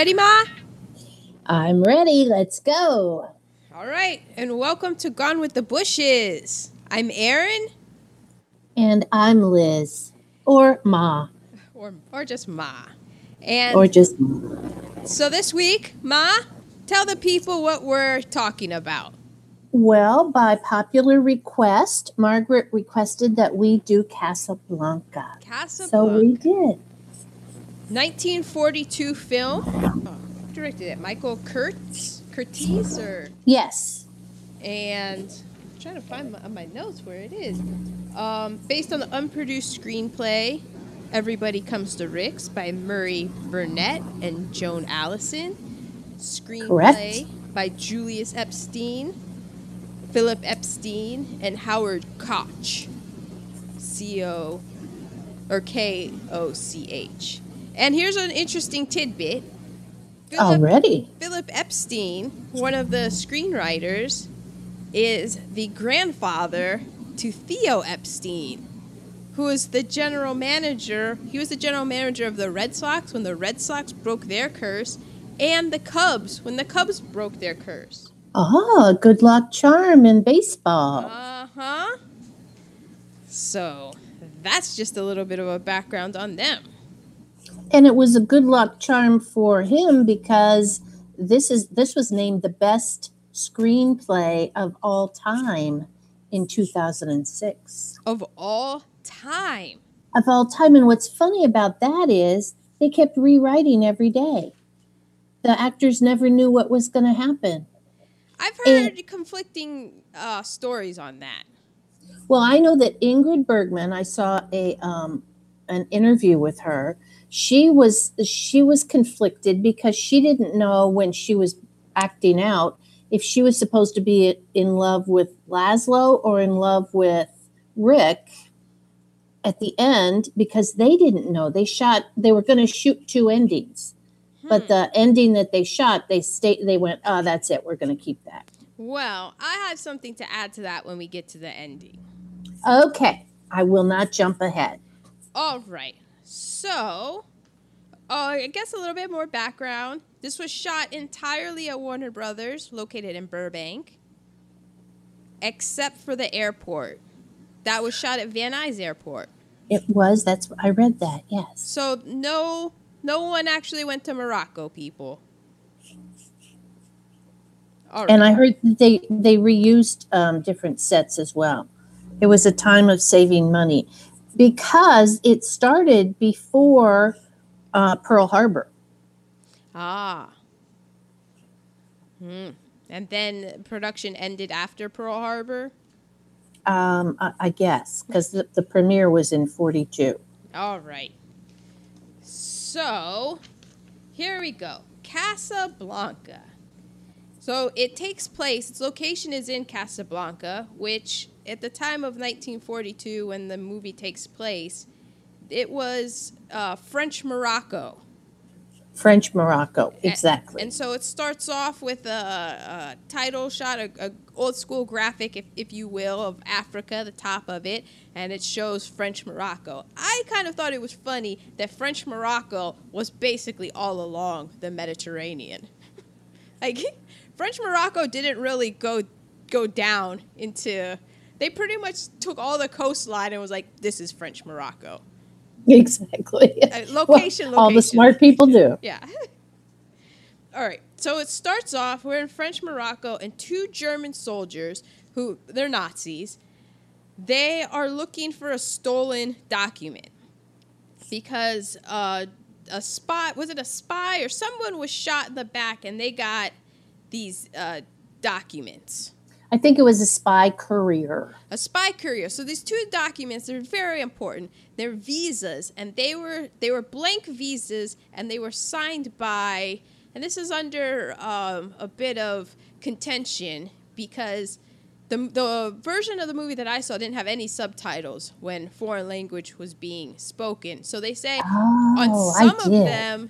Ready, Ma? I'm ready. Let's go. All right, and welcome to Gone with the Bushes. I'm Aaron, And I'm Liz. Or Ma. or or just Ma. And Or just Ma. so this week, Ma, tell the people what we're talking about. Well, by popular request, Margaret requested that we do Casablanca. Casablanca, So we did. 1942 film. Oh, who directed it? Michael Kurtz, Curtiz, or Yes. and I'm trying to find my, on my notes where it is. Um, based on the unproduced screenplay, Everybody Comes to Rick's by Murray Burnett and Joan Allison. Screenplay Correct. by Julius Epstein, Philip Epstein, and Howard Koch. C O or K O C H. And here's an interesting tidbit. Philip Already. Philip Epstein, one of the screenwriters, is the grandfather to Theo Epstein, who is the general manager. He was the general manager of the Red Sox when the Red Sox broke their curse, and the Cubs when the Cubs broke their curse. Oh, good luck charm in baseball. Uh huh. So that's just a little bit of a background on them. And it was a good luck charm for him because this is this was named the best screenplay of all time in 2006 Of all time. of all time and what's funny about that is they kept rewriting every day the actors never knew what was going to happen I've And- heard conflicting uh, stories on that. well i know that ingrid bergman i saw a um, an interview with her she was she was conflicted because she didn't know when she was acting out if she was supposed to be in love with Laszlo or in love with Rick at the end because they didn't know they shot they were going to shoot two endings but Hmm. the ending that they shot they state they went oh that's it we're going to keep that Well, I have something to add to that when we get to the ending. okay i will not jump ahead All right. So, uh, I guess a little bit more background. This was shot entirely at Warner Brothers, located in Burbank, except for the airport. That was shot at Van Nuys Airport. it was that's i read that yes So no, no one actually went to Morocco, people. All right. and i heard they they reused um, different sets as well it was a time of saving money because it started before uh, pearl harbor Ah. Hmm. And then production ended after Pearl Harbor. um, I, I guess because the, the premiere was in 42 All right. So, here we go. Casablanca. So, it takes place, its location is in Casablanca, which at the time of 1942, when the movie takes place, it was uh, French Morocco. french morocco exactly And so it starts off with a, a title shot, a, a old school graphic, if, if you will, of Africa, the top of it, and it shows French Morocco. I kind of thought it was funny that French Morocco was basically all along the Mediterranean. like French Morocco didn't really go go down into. They pretty much took all the coastline and was like, "This is French Morocco." exactly Uh, location, Well, all the smart people do Yeah. All right. So it starts off. We're in French Morocco, and two German soldiers who they're Nazis. They are looking for a stolen document because uh, a spy was it a spy or someone was shot in the back, and they got these uh, documents. I think it was a spy courier a spy courier. So these two documents are very important. They're visas, and they were they were blank visas, and they were signed by. And this is under um, a bit of contention because the the version of the movie that I saw didn't have any subtitles when foreign language was being spoken. So they say oh on some of them,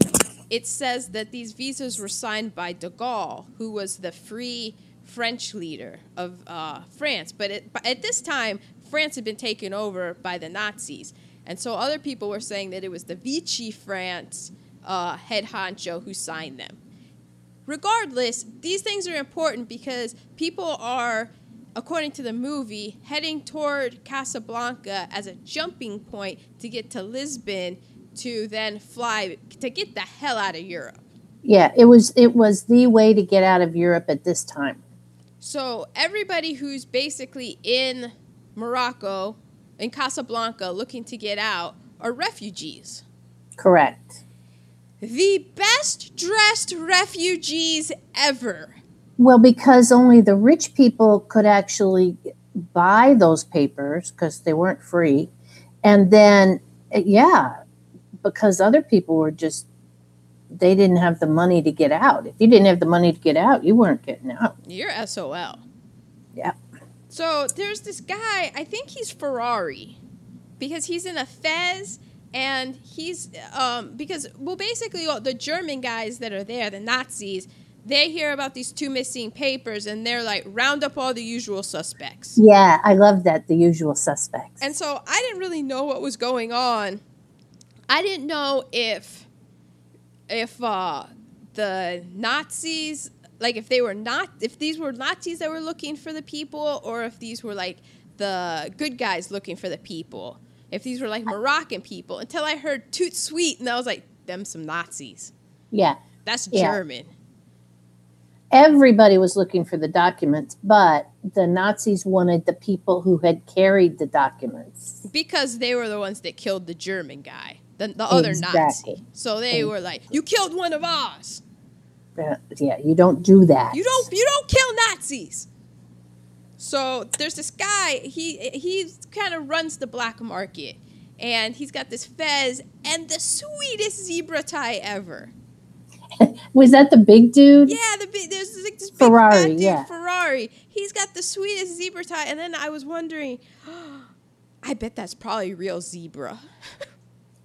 it says that these visas were signed by de Gaulle, who was the free French leader of uh, France. But, it, at this time, France had been taken over by the Nazis. And so other people were saying that it was the Vichy France uh, head honcho who signed them. Regardless, these things are important because people are, according to the movie, heading toward Casablanca as a jumping point to get to Lisbon to then fly to get the hell out of Europe. Yeah, it was it was the way to get out of Europe at this time. So everybody who's basically in Morocco, in Casablanca, looking to get out, are refugees. Correct. The best dressed refugees ever. Well, because only the rich people could actually buy those papers because they weren't free. And then, eh, yeah, because other people were just, they didn't have the money to get out. If you didn't have the money to get out, you weren't getting out. You're SOL. Yeah. So there's this guy, I think he's Ferrari, because he's in a fez and he's um, because well basically all the german guys that are there the nazis they hear about these two missing papers and they're like round up all the usual suspects Yeah, I love that. The usual suspects. and so i didn't really know what was going on i didn't know if if uh, the nazis like if they were not if these were nazis that were looking for the people or if these were like the good guys looking for the people if these were like moroccan people until i heard toot sweet and i was like them some nazis yeah. that's Yeah. german Everybody was looking for the documents, but the Nazis wanted the people who had carried the documents. because they were the ones that killed the german guy the, the other nazi so they were like you killed one of ours Uh, yeah, you don't do that. You don't you don't kill Nazis. So there's this guy. He he kind of runs the black market, and he's got this fez and the sweetest zebra tie ever. Was that the big dude? Yeah, the big, there's like this big Ferrari, dude, yeah. Ferrari. He's got the sweetest zebra tie, and then I was wondering, I bet that's probably real zebra.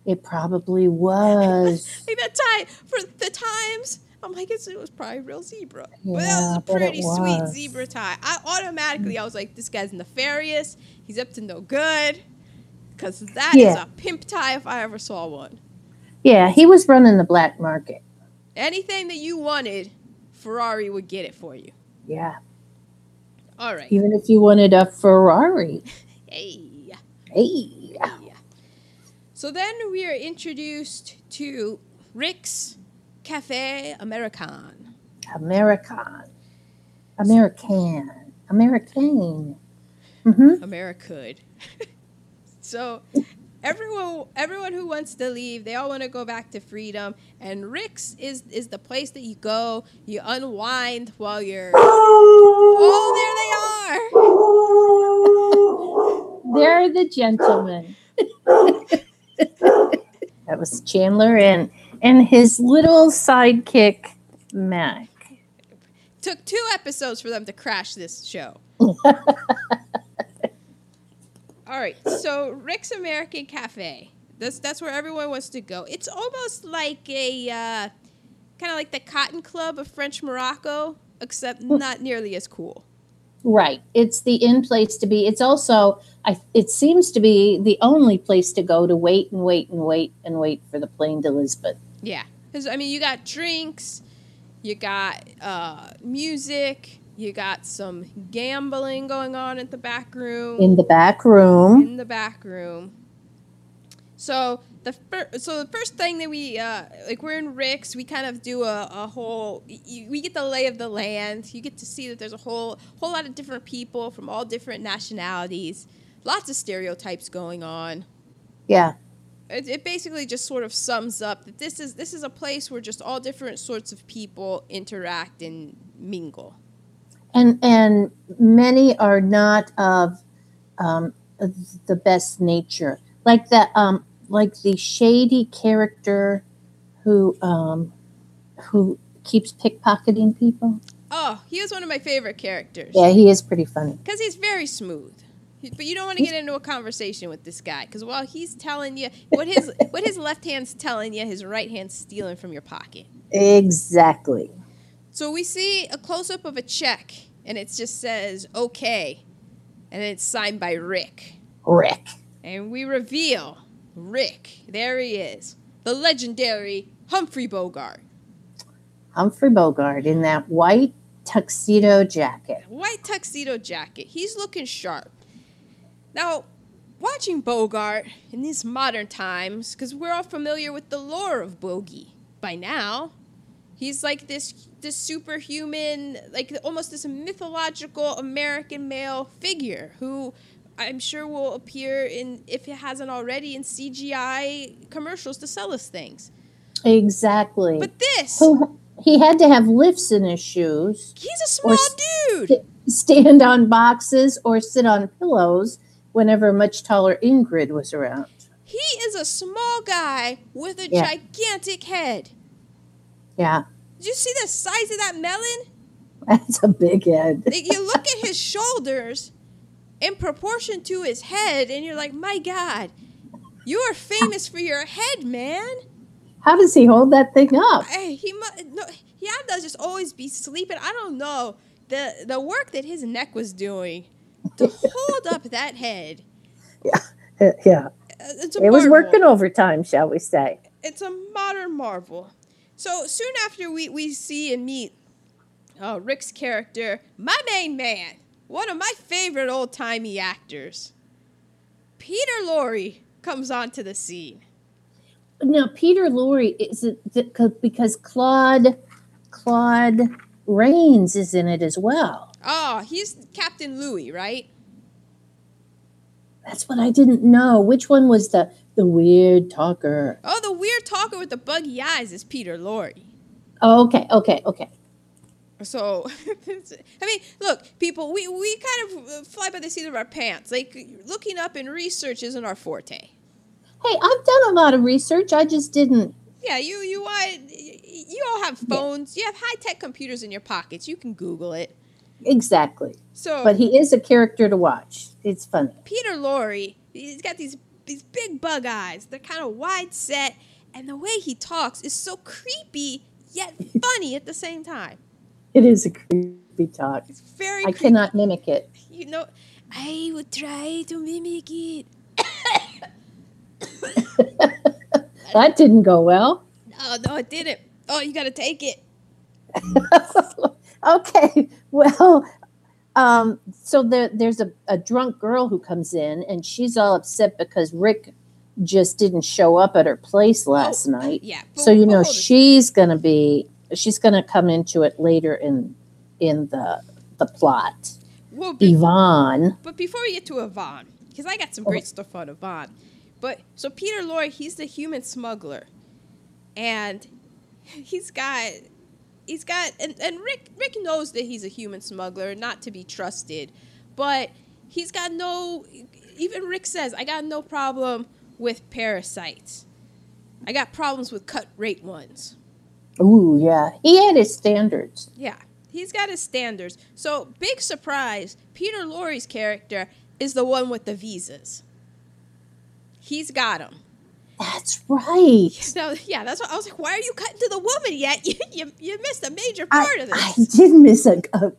It probably was. like that tie for the times. I'm like, it's, it was probably real zebra. but that was a pretty sweet zebra tie. I automatically, I was like, this guy's nefarious. He's up to no good. Because that is Yeah. a pimp tie if I ever saw one. Yeah, he was running the black market. Anything that you wanted, Ferrari would get it for you. Yeah. All right. Even if you wanted a Ferrari. Hey. Hey. So then we are introduced to Rick's Cafe American. American. American. American. Mm-hmm. Americould. so everyone everyone who wants to leave, they all want to go back to freedom. And Rick's is is the place that you go, you unwind while you're Oh, there they are. They're the gentlemen. that was Chandler and and his little sidekick Mac. Took two episodes for them to crash this show. All right, so Rick's American Cafe. That's that's where everyone wants to go. It's almost like a uh, kind of like the Cotton Club of French Morocco, except not nearly as cool. Right. It's the in place to be. It's also I it seems to be the only place to go to wait and wait and wait and wait for the plane to Lisbon. Yeah, because I mean, you got drinks, you got uh, music, you got some gambling going on at the back room. In the back room. in the back room. So the fir- so the first thing that we uh, like we're in Rick's, we kind of do a, a whole. y- we get the lay of the land. You get to see that there's a whole whole lot of different people from all different nationalities. Lots of stereotypes going on. Yeah. It, it basically just sort of sums up that this is this is a place where just all different sorts of people interact and mingle. And and many are not of um, the best nature. Like the um like the shady character who um who keeps pickpocketing people. Oh, he was one of my favorite characters. Yeah, he is pretty funny. Because he's very smooth. But you don't want to get into a conversation with this guy because while he's telling you what his what his left hand's telling you, his right hand's stealing from your pocket. Exactly. So we see a close up of a check, and it just says "Okay," and it's signed by Rick. Rick. And we reveal Rick. There he is, the legendary Humphrey Bogart. Humphrey Bogart in that white tuxedo jacket. White tuxedo jacket. He's looking sharp. Now, watching Bogart in these modern times, because we're all familiar with the lore of Bogey by now. He's like this this superhuman, like almost this mythological American male figure who I'm sure will appear in if it hasn't already in CGI commercials to sell us things. Exactly. But this Who- he had to have lifts in his shoes, he's a small dude. stand on boxes, or sit on pillows whenever much taller Ingrid was around. He is a small guy with a Yeah. gigantic head. Yeah, Did you see the size of that melon? that's a big head. You look at his shoulders in proportion to his head, and you're like, my God, you are famous for your head, man. How does he hold that thing up? Hey, he must no. He had to just always be sleeping. I don't know the the work that his neck was doing to hold up that head. Yeah, uh, It's a it was working overtime, shall we say? It's a modern marvel. So soon after we we see and meet uh, Rick's character, my main man, one of my favorite old timey actors, Peter Lorre, comes onto the scene. Now, Peter Lorre is it because Claude Claude Rains is in it as well. Oh, he's Captain Louis, right? That's what I didn't know. Which one was the the weird talker? Oh, the weird talker with the buggy eyes is Peter Lorre. Oh, okay, okay, okay. So, I mean, look, people, we, we kind of uh, fly by the seat of our pants. Like, looking up and research isn't our forte. Hey, I've done a lot of research. I just didn't. Yeah, you, you, want, you all have phones. You have high tech computers in your pockets. You can Google it. Exactly. So, But he is a character to watch. It's funny. Peter Lorre, he's got these, these big bug eyes. They're kind of wide set. And the way he talks is so creepy, yet funny at the same time. It is a creepy talk. It's very I creepy. cannot mimic it. You know, I would try to mimic it. That didn't go well. Oh no, it didn't. Oh, you gotta take it. okay. Well, um, so there, there's a, a drunk girl who comes in and she's all upset because Rick just didn't show up at her place last Oh, night. Yeah. So you know she's gonna be she's gonna come into it later in in the the plot. Well, be- Yvonne. but before we get to Yvonne, because I got some Oh. great stuff on Yvonne. But so Peter Lorre, he's the human smuggler, and he's got he's got and, and Rick Rick knows that he's a human smuggler, not to be trusted, but he's got no. Even Rick says, "I got no problem with parasites. I got problems with cut rate ones." Ooh, yeah. He had his standards. Yeah, he's got his standards. So, big surprise, Peter Lorre's character is the one with the visas. He's got them. That's right. So, yeah, that's what I was like, why are you cutting to the woman yet? You, you, you missed a major I, part of this. I did miss a, a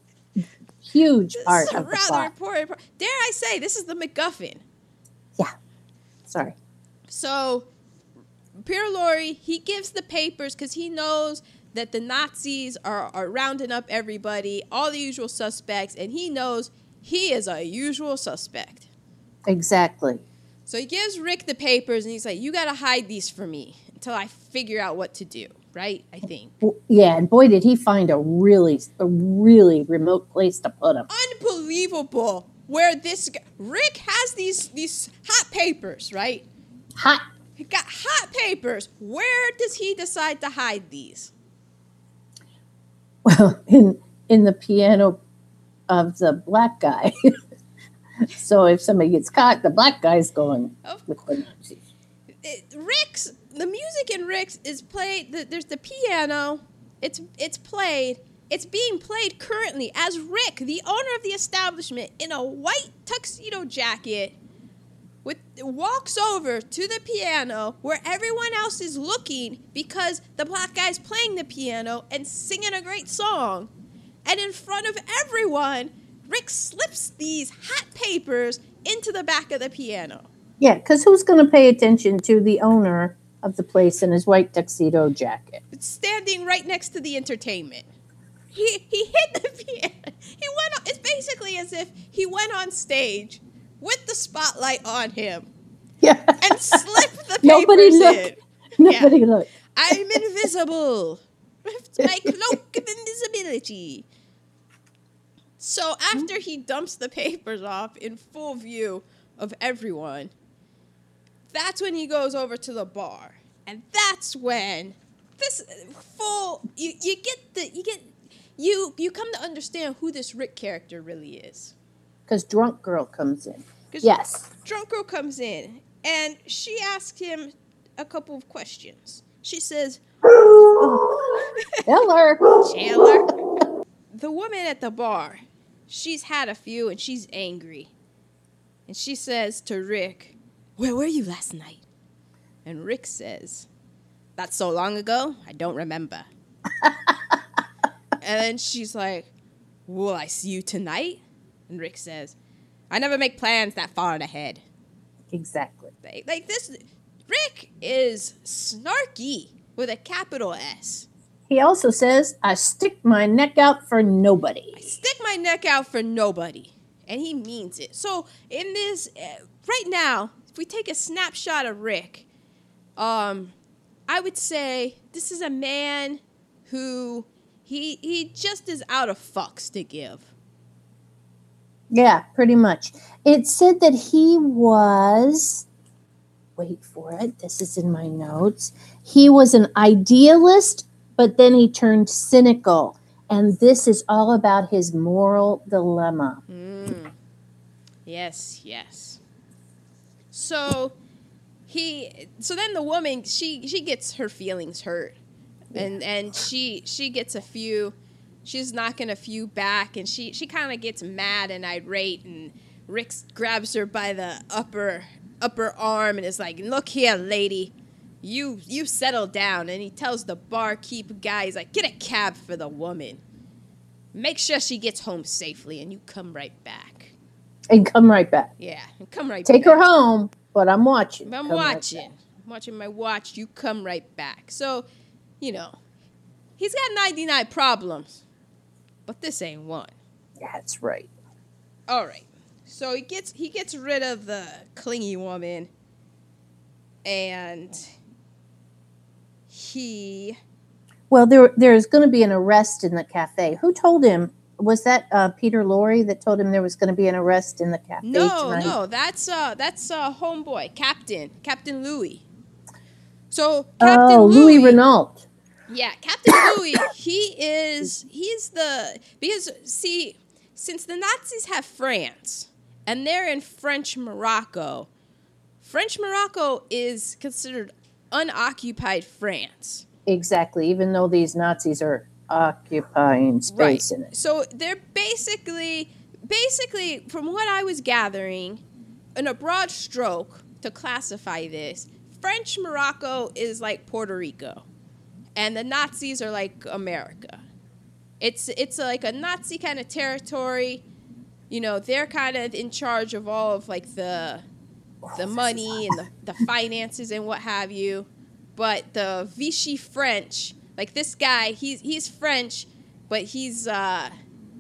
huge This part is a of the rather plot. important part. Dare I say, this is the MacGuffin. Yeah. Sorry. So, Peter Lorre, he gives the papers because he knows that the Nazis are, are rounding up everybody, all the usual suspects, and he knows he is a usual suspect. Exactly. So he gives Rick the papers and he's like, You gotta hide these for me until I figure out what to do, right? I think. Yeah, and boy, did he find a really, a really remote place to put them. Unbelievable where this Rick has these these hot papers, right? Hot. He got hot papers. Where does he decide to hide these? Well, in in the piano of the black guy. so if somebody gets caught, the black guy's going Of with the Nazis. it, Rick's the music in Rick's is played. The, there's the piano. It's it's played. It's being played currently as Rick, the owner of the establishment, in a white tuxedo jacket, with walks over to the piano where everyone else is looking because the black guy's playing the piano and singing a great song, and in front of everyone, Rick slips these hot papers into the back of the piano. Yeah, because who's going to pay attention to the owner of the place in his white tuxedo jacket. standing right next to the entertainment. He he hit the piano. He went. It's basically as if he went on stage with the spotlight on him Yeah. and slip the papers Nobody in. looked. Nobody looked. I'm invisible. With my cloak of invisibility. So after he dumps the papers off in full view of everyone, that's when he goes over to the bar. And that's when this full you, you get the you get you you come to understand who this Rick character really is. Because drunk girl comes in. Yes. drunk girl comes in and she asks him a couple of questions. She says, her. Chandler. the woman at the bar, she's had a few and she's angry. And she says to Rick, Where were you last night? And Rick says, That's so long ago, I don't remember. and then she's like, Will I see you tonight? And Rick says, I never make plans that far ahead. Exactly. Like, like this, Rick is snarky with a capital S. He also says, I stick my neck out for nobody. I stick my neck out for nobody. And he means it. So, in this, uh, right now, if we take a snapshot of Rick, um, I would say this is a man who he he just is out of fucks to give. Yeah, pretty much. It said that he was, wait for it, this is in my notes. He was an idealist, but then he turned cynical. And this is all about his moral dilemma. Mm. Yes, yes. So he so then the woman she she gets her feelings hurt. And and she she gets a few she's knocking a few back and she she kind of gets mad and irate and Rick grabs her by the upper upper arm and is like, "Look here, lady. You you settle down." And he tells the barkeep guy, he's like, "Get a cab for the woman. Make sure she gets home safely and you come right back." And come right back. Yeah, and come right back. Take back. her home, but I'm watching. I'm Come watching. back. I'm watching my watch. You come right back. So, you know, he's got 99 problems, but this ain't one. That's right. All right. So he gets he gets rid of the clingy woman, and he Well, there there's going to be an arrest in the cafe. Who told him? Was that uh, Peter Lorre that told him there was going to be an arrest in the cafe no tonight? no that's uh that's uh homeboy Captain Captain Louis. So Oh, Captain Louis Renault. Yeah, Captain Louis, he is he's the because see, since the Nazis have France and they're in French Morocco, French Morocco is considered unoccupied France. Exactly. Even though these Nazis are occupying space in it. So they're basically basically from what I was gathering, in a broad stroke to classify this, French Morocco is like Puerto Rico. And the Nazis are like America. It's it's like a Nazi kind of territory. You know, they're kind of in charge of all of like the the money and the, the finances and what have you. But the Vichy French, like this guy, he's he's French, but he's uh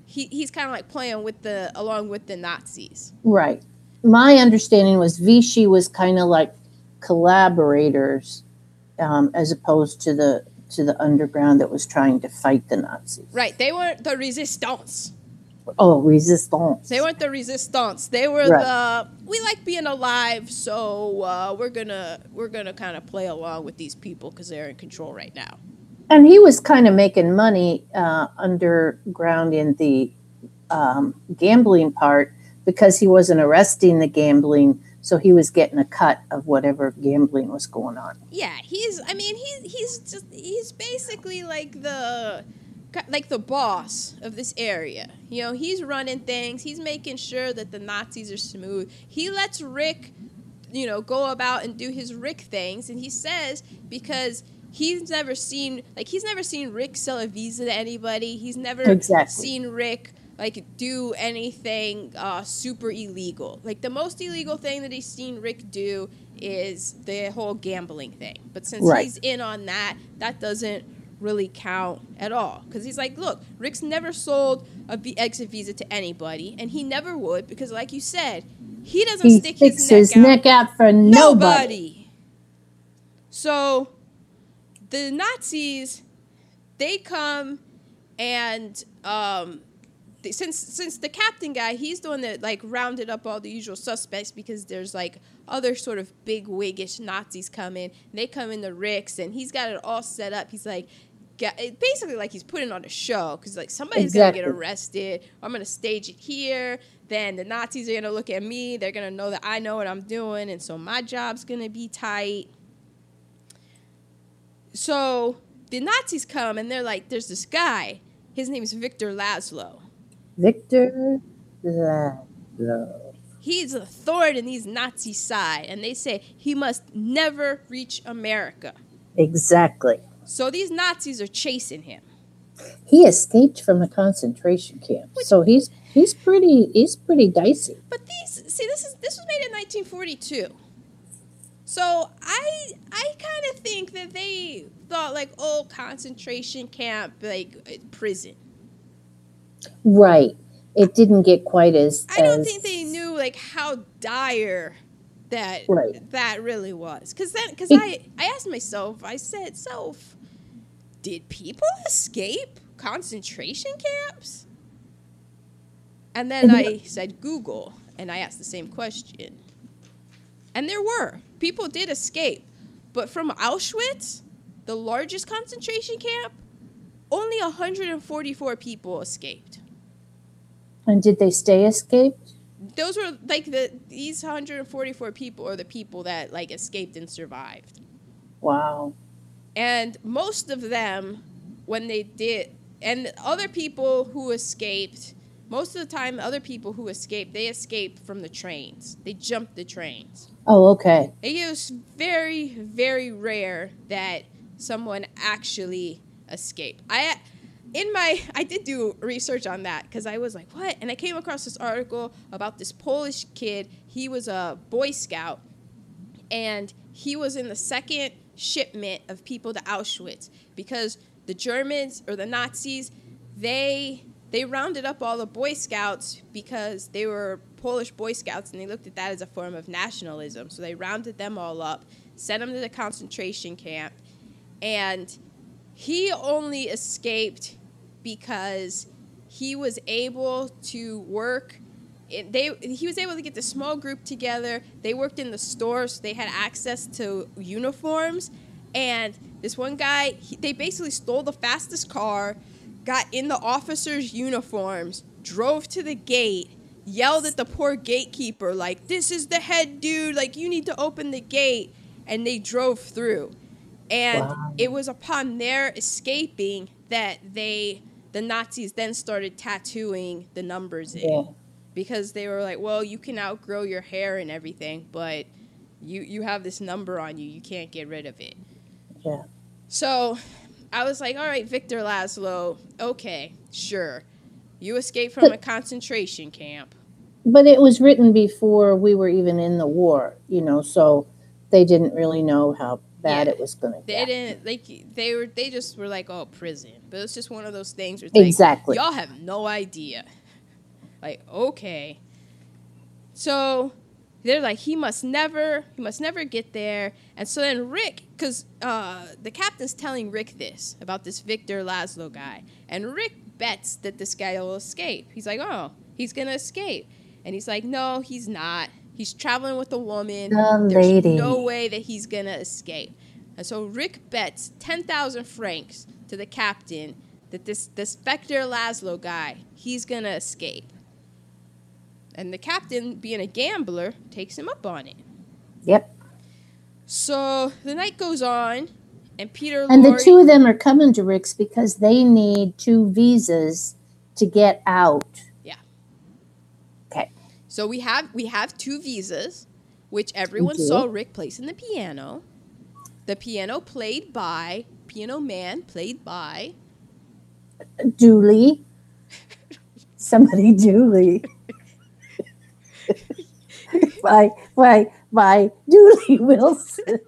he, he's kind of like playing with the along with the Nazis. Right. My understanding was Vichy was kind of like collaborators, um, as opposed to the to the underground that was trying to fight the Nazis. Right, they weren't the resistance. Oh, resistance. They weren't the resistance. They were Right. the we like being alive, so uh, we're gonna we're gonna kind of play along with these people because they're in control right now. And he was kind of making money uh, underground in the um, gambling part because he wasn't arresting the gambling, so he was getting a cut of whatever gambling was going on. Yeah, he's. I mean, he's he's just he's basically like the like the boss of this area. You know, he's running things. He's making sure that the Nazis are smooth. He lets Rick, you know, go about and do his Rick things, and he says because he's never seen like he's never seen Rick sell a visa to anybody. He's never Exactly. seen Rick like do anything uh, super illegal. Like the most illegal thing that he's seen Rick do is the whole gambling thing. But since Right. he's in on that, that doesn't really count at all. Because he's like, look, Rick's never sold a v- exit visa to anybody, and he never would because, like you said, he doesn't He stick his neck out. neck out for nobody. Nobody. So the Nazis, they come and um, they, since since the captain guy, he's the one that like rounded up all the usual suspects because there's like other sort of big wiggish Nazis come in. They come in into Rick's and he's got it all set up. He's like. Basically, like he's putting on a show because like somebody's gonna get Exactly. arrested. I'm gonna stage it here. Then the Nazis are gonna look at me. They're gonna know that I know what I'm doing, and so my job's gonna be tight. So the Nazis come and they're like, "There's this guy. His name is Victor Laszlo. Victor Laszlo. He's a thorn in these Nazi side, and they say he must never reach America. Exactly. So these Nazis are chasing him. He escaped from a concentration camp, so he's he's pretty he's pretty dicey. But these, see, this is this was made in 1942. So I I kind of think that they thought like, oh, concentration camp, like prison. Right. It didn't get quite as. I don't as- think they knew like how dire that Right. that really was. Cause then, cause I I asked myself, I said, self, did people escape concentration camps? And then I said Google, and I asked the same question. And there were people did escape, but from Auschwitz, the largest concentration camp, only 144 people escaped. And did they stay escaped? those were like the these 144 people are the people that like escaped and survived Wow. and most of them when they did and other people who escaped most of the time other people who escaped they escaped from the trains they jumped the trains Oh, okay. it was very very rare that someone actually escaped i in my i did do research on that because i was like what? And i came across this article about this polish kid. He was a boy scout and he was in the second shipment of people to auschwitz because the germans or the nazis they they rounded up all the boy scouts because they were polish boy scouts and they looked at that as a form of nationalism. So they rounded them all up sent them to the concentration camp and he only escaped because he was able to work they he was able to get the small group together. They worked in the stores. so they had access to uniforms. And this one guy he, they basically stole the fastest car got in the officers uniforms drove to the gate yelled at the poor gatekeeper like this is the head dude like you need to open the gate. And they drove through and Wow. it was upon their escaping that they the Nazis then started tattooing the numbers in Yeah. because they were like, well, you can outgrow your hair and everything, but you you have this number on you, you can't get rid of it. Yeah. So I was like, all right, Victor Laszlo, okay, sure. You escaped from a concentration camp. But it was written before we were even in the war, you know, so they didn't really know how bad Yeah. it was going to They didn't like they were they just were like, oh, prison. But it's just one of those things where it's like, Exactly. Y'all have no idea. Like, okay. So they're like, he must never, he must never get there. And so then Rick, because uh, the captain's telling Rick this about this Victor Laszlo guy, and Rick bets that this guy will escape. He's like, oh, he's gonna escape, and he's like, no, he's not. He's traveling with a woman. The There's lady. no way that he's gonna escape. And so Rick bets ten thousand francs to the captain that this this Victor Laszlo guy, he's gonna escape. And the captain, being a gambler, takes him up on it. Yep. So the night goes on, and Peter And the two of them are coming to Rick's because they need two visas to get out. So we have we have two visas, which everyone saw Rick placing the piano. The piano played by piano man played by Dooley. Somebody Dooley. by by by Dooley Wilson.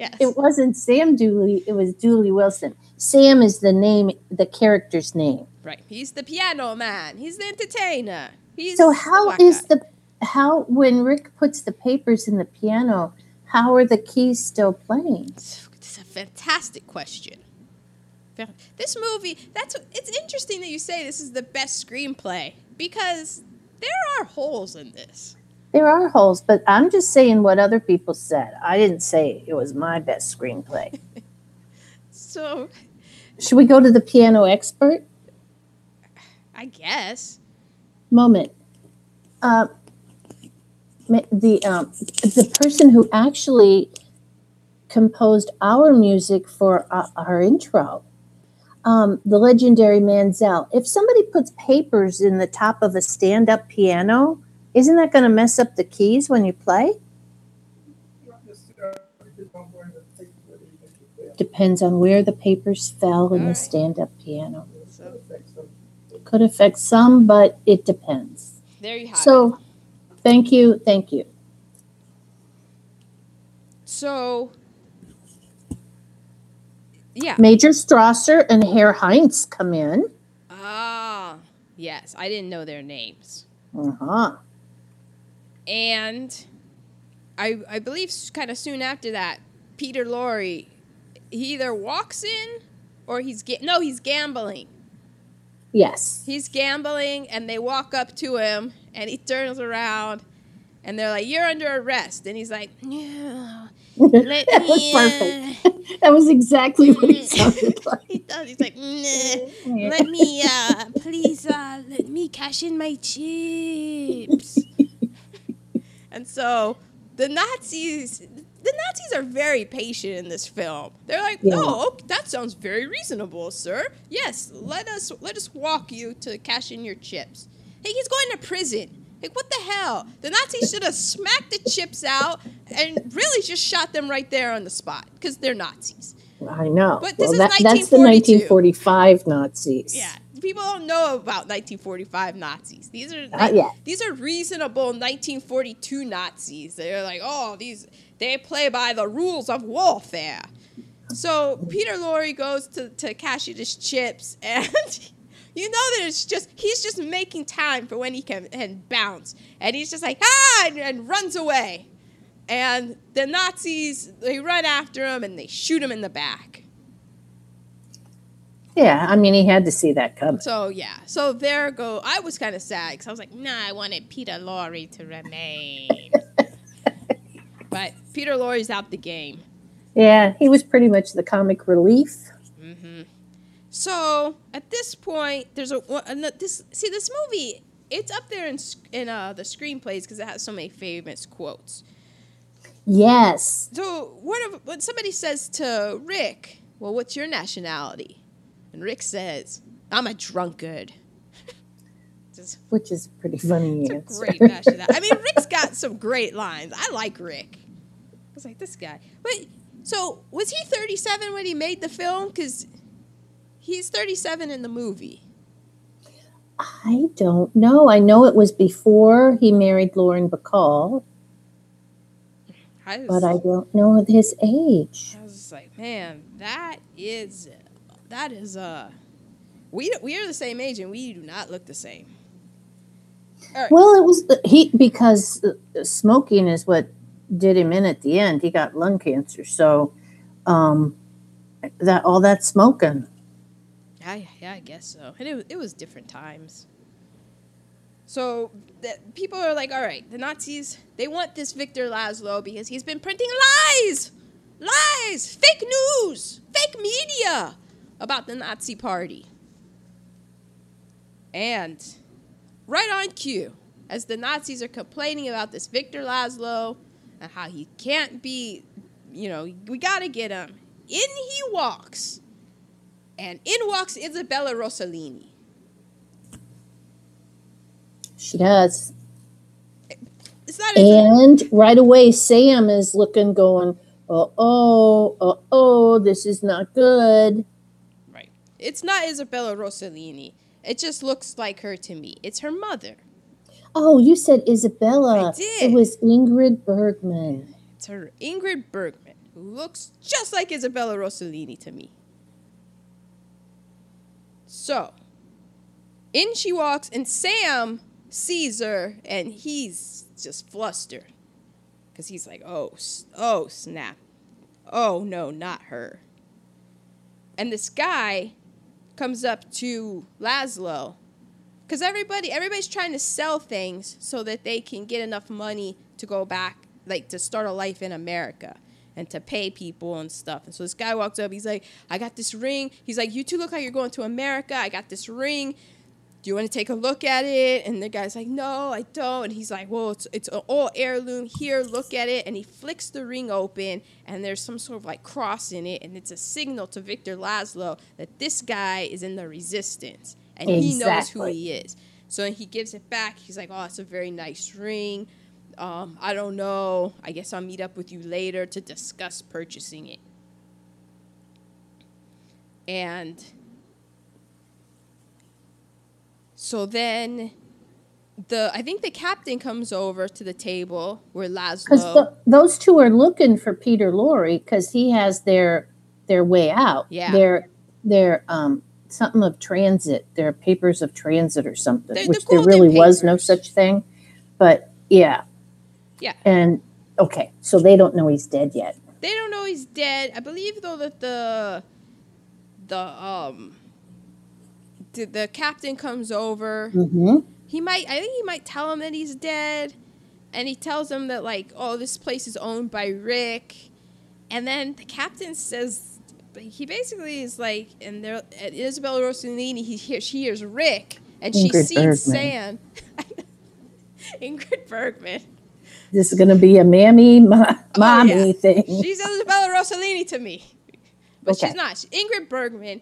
Yes. It wasn't Sam Dooley, it was Dooley Wilson. Sam is the name, the character's name. right. He's the piano man. He's the entertainer. He's So how is guy. the how when Rick puts the papers in the piano, how are the keys still playing? It's a fantastic question. This movie, that's it's interesting that you say this is the best screenplay because there are holes in this. There are holes, but I'm just saying what other people said. I didn't say it was my best screenplay. So, Should we go to the piano expert? I guess moment. Uh, the um, the person who actually composed our music for uh, our intro, um, the legendary Manzel. If somebody puts papers in the top of a stand-up piano, isn't that going to mess up the keys when you play? Depends on where the papers fell in the Alright. stand-up piano. So. Could affect some, but it depends. There you have it. So, thank you, thank you. So, yeah. Major Strasser and Herr Heinz come in. Ah, yes. I didn't know their names. Uh-huh. And I I believe kind of soon after that, Peter Lorre, he either walks in or he's ga- no, he's gambling. Yes. He's gambling, and they walk up to him, and he turns around, and they're like, "You're under arrest," and he's like, "No, let that was me." perfect. That was exactly what it sounded uh," like. he does. He's like, "Nah, let me, uh, please, uh, let me cash in my chips." and so the Nazis, the Nazis are very patient in this film. They're like, Yeah. "Oh, ok- that sounds very reasonable, sir. Yes, let us let us walk you to cash in your chips." Hey, he's going to prison. Like, what the hell? The Nazis should have smacked the chips out and really just shot them right there on the spot because they're Nazis. I know. But this well, is that, that's the 1945 Nazis. Yeah, people don't know about 1945 Nazis. These are Not yet. these are reasonable 1942 Nazis. They're like, oh, these they play by the rules of warfare. So Peter Lorre goes to to cash in his chips, and you know that it's just he's just making time for when he can, can bounce, and he's just like ah, and, and runs away. And the Nazis they run after him and they shoot him in the back. Yeah, I mean, he had to see that coming. So yeah, so there go. I was kind of sad because I was like, nah, I wanted Peter Lorre to remain, but Peter Lorre's out the game. Yeah, he was pretty much the comic relief. hmm So at this point, there's a, this. See, this movie, it's up there in in uh, the screenplays because it has so many famous quotes. Yes. So one of when somebody says to Rick, "Well, what's your nationality?" and Rick says, "I'm a drunkard." Just Which is pretty funny It's a great nationality. I mean, Rick's got some great lines. I like Rick. Like, this guy. But so was he 37 when he made the film? Because he's 37 in the movie. I don't know. I know it was before he married Lauren Bacall, I was, but I don't know his age. I was just like, man, that is that is uh we we are the same age and we do not look the same. Right. Well, it was he because uh, smoking is what did him in at the end. He got lung cancer, so um, that all that smoking. Yeah, yeah, I guess so. And it, it was different times. So people are like, all right, the Nazis, they want this Victor Laszlo because he's been printing lies, lies, fake news, fake media about the Nazi party. And right on cue, as the Nazis are complaining about this Victor Laszlo and how he can't be, you know, we got to get him, in he walks. And in walks Isabella Rossellini. She does, It's not Isabella. and right away Sam is looking, going, "Oh, oh, oh, oh, this is not good." Right. It's not Isabella Rossellini. It just looks like her to me. It's her mother. Oh, you said Isabella. I did. It was Ingrid Bergman. It's her Ingrid Bergman, who looks just like Isabella Rossellini to me. So, in she walks, and Sam sees her, and he's just flustered. Because he's like, oh, oh, snap. Oh, no, not her. And this guy comes up to Laszlo. Because everybody, everybody's trying to sell things so that they can get enough money to go back, like to start a life in America and to pay people and stuff. And so this guy walks up. He's like, I got this ring. He's like, You two look like you're going to America. I got this ring. Do you want to take a look at it? And the guy's like, No, I don't. And he's like, Well, it's it's an old heirloom. Here, look at it. And he flicks the ring open, and there's some sort of like cross in it, and it's a signal to Victor Laszlo that this guy is in the resistance, and he knows who he is. So he gives it back. He's like, "Oh, it's a very nice ring. Um, I don't know. I guess I'll meet up with you later to discuss purchasing it." And so then the I think the captain comes over to the table where Because Laszlo. those two are looking for Peter Lorre because he has their their way out. Yeah. Their their um something of transit, There are papers of transit or something, They're which there really was no such thing. But yeah. Yeah. And okay, so they don't know he's dead yet. They don't know he's dead. I believe though that the the um the, the captain comes over. Mm-hmm. He might I think he might tell him that he's dead. And he tells him that like, oh, this place is owned by Rick. And then the captain says he basically is like and there at Isabella Rossellini he hears she hears Rick and she Ingrid sees Bergman. Sam. Ingrid Bergman. This is going to be a mammy, ma- mommy Oh, yeah. thing. She's Isabella Rossellini to me. But Okay. she's not. She's Ingrid Bergman.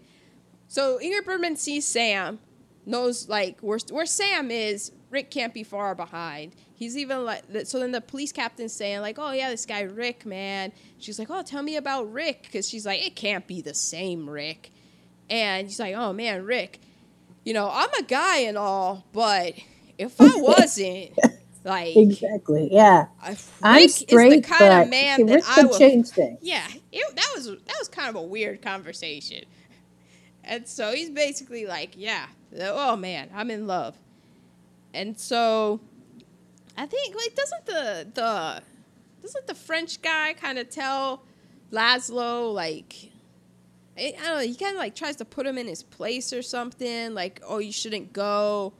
So Ingrid Bergman sees Sam, knows like where, where Sam is, Rick can't be far behind. He's even like, so then the police captain's saying, like, oh yeah, this guy Rick, man. She's like, oh, tell me about Rick. Because she's like, it can't be the same Rick. And he's like, oh man, Rick, you know, I'm a guy and all, but if I wasn't, like, exactly. Yeah. Rick I'm is the kind of man that Rick I will change things. yeah, it, that was that was kind of a weird conversation. And so he's basically like, yeah, oh man, I'm in love. And so I think like doesn't the the doesn't the French guy kind of tell Laszlo like I I don't know, he kind of like tries to put him in his place or something, like, oh, you shouldn't go.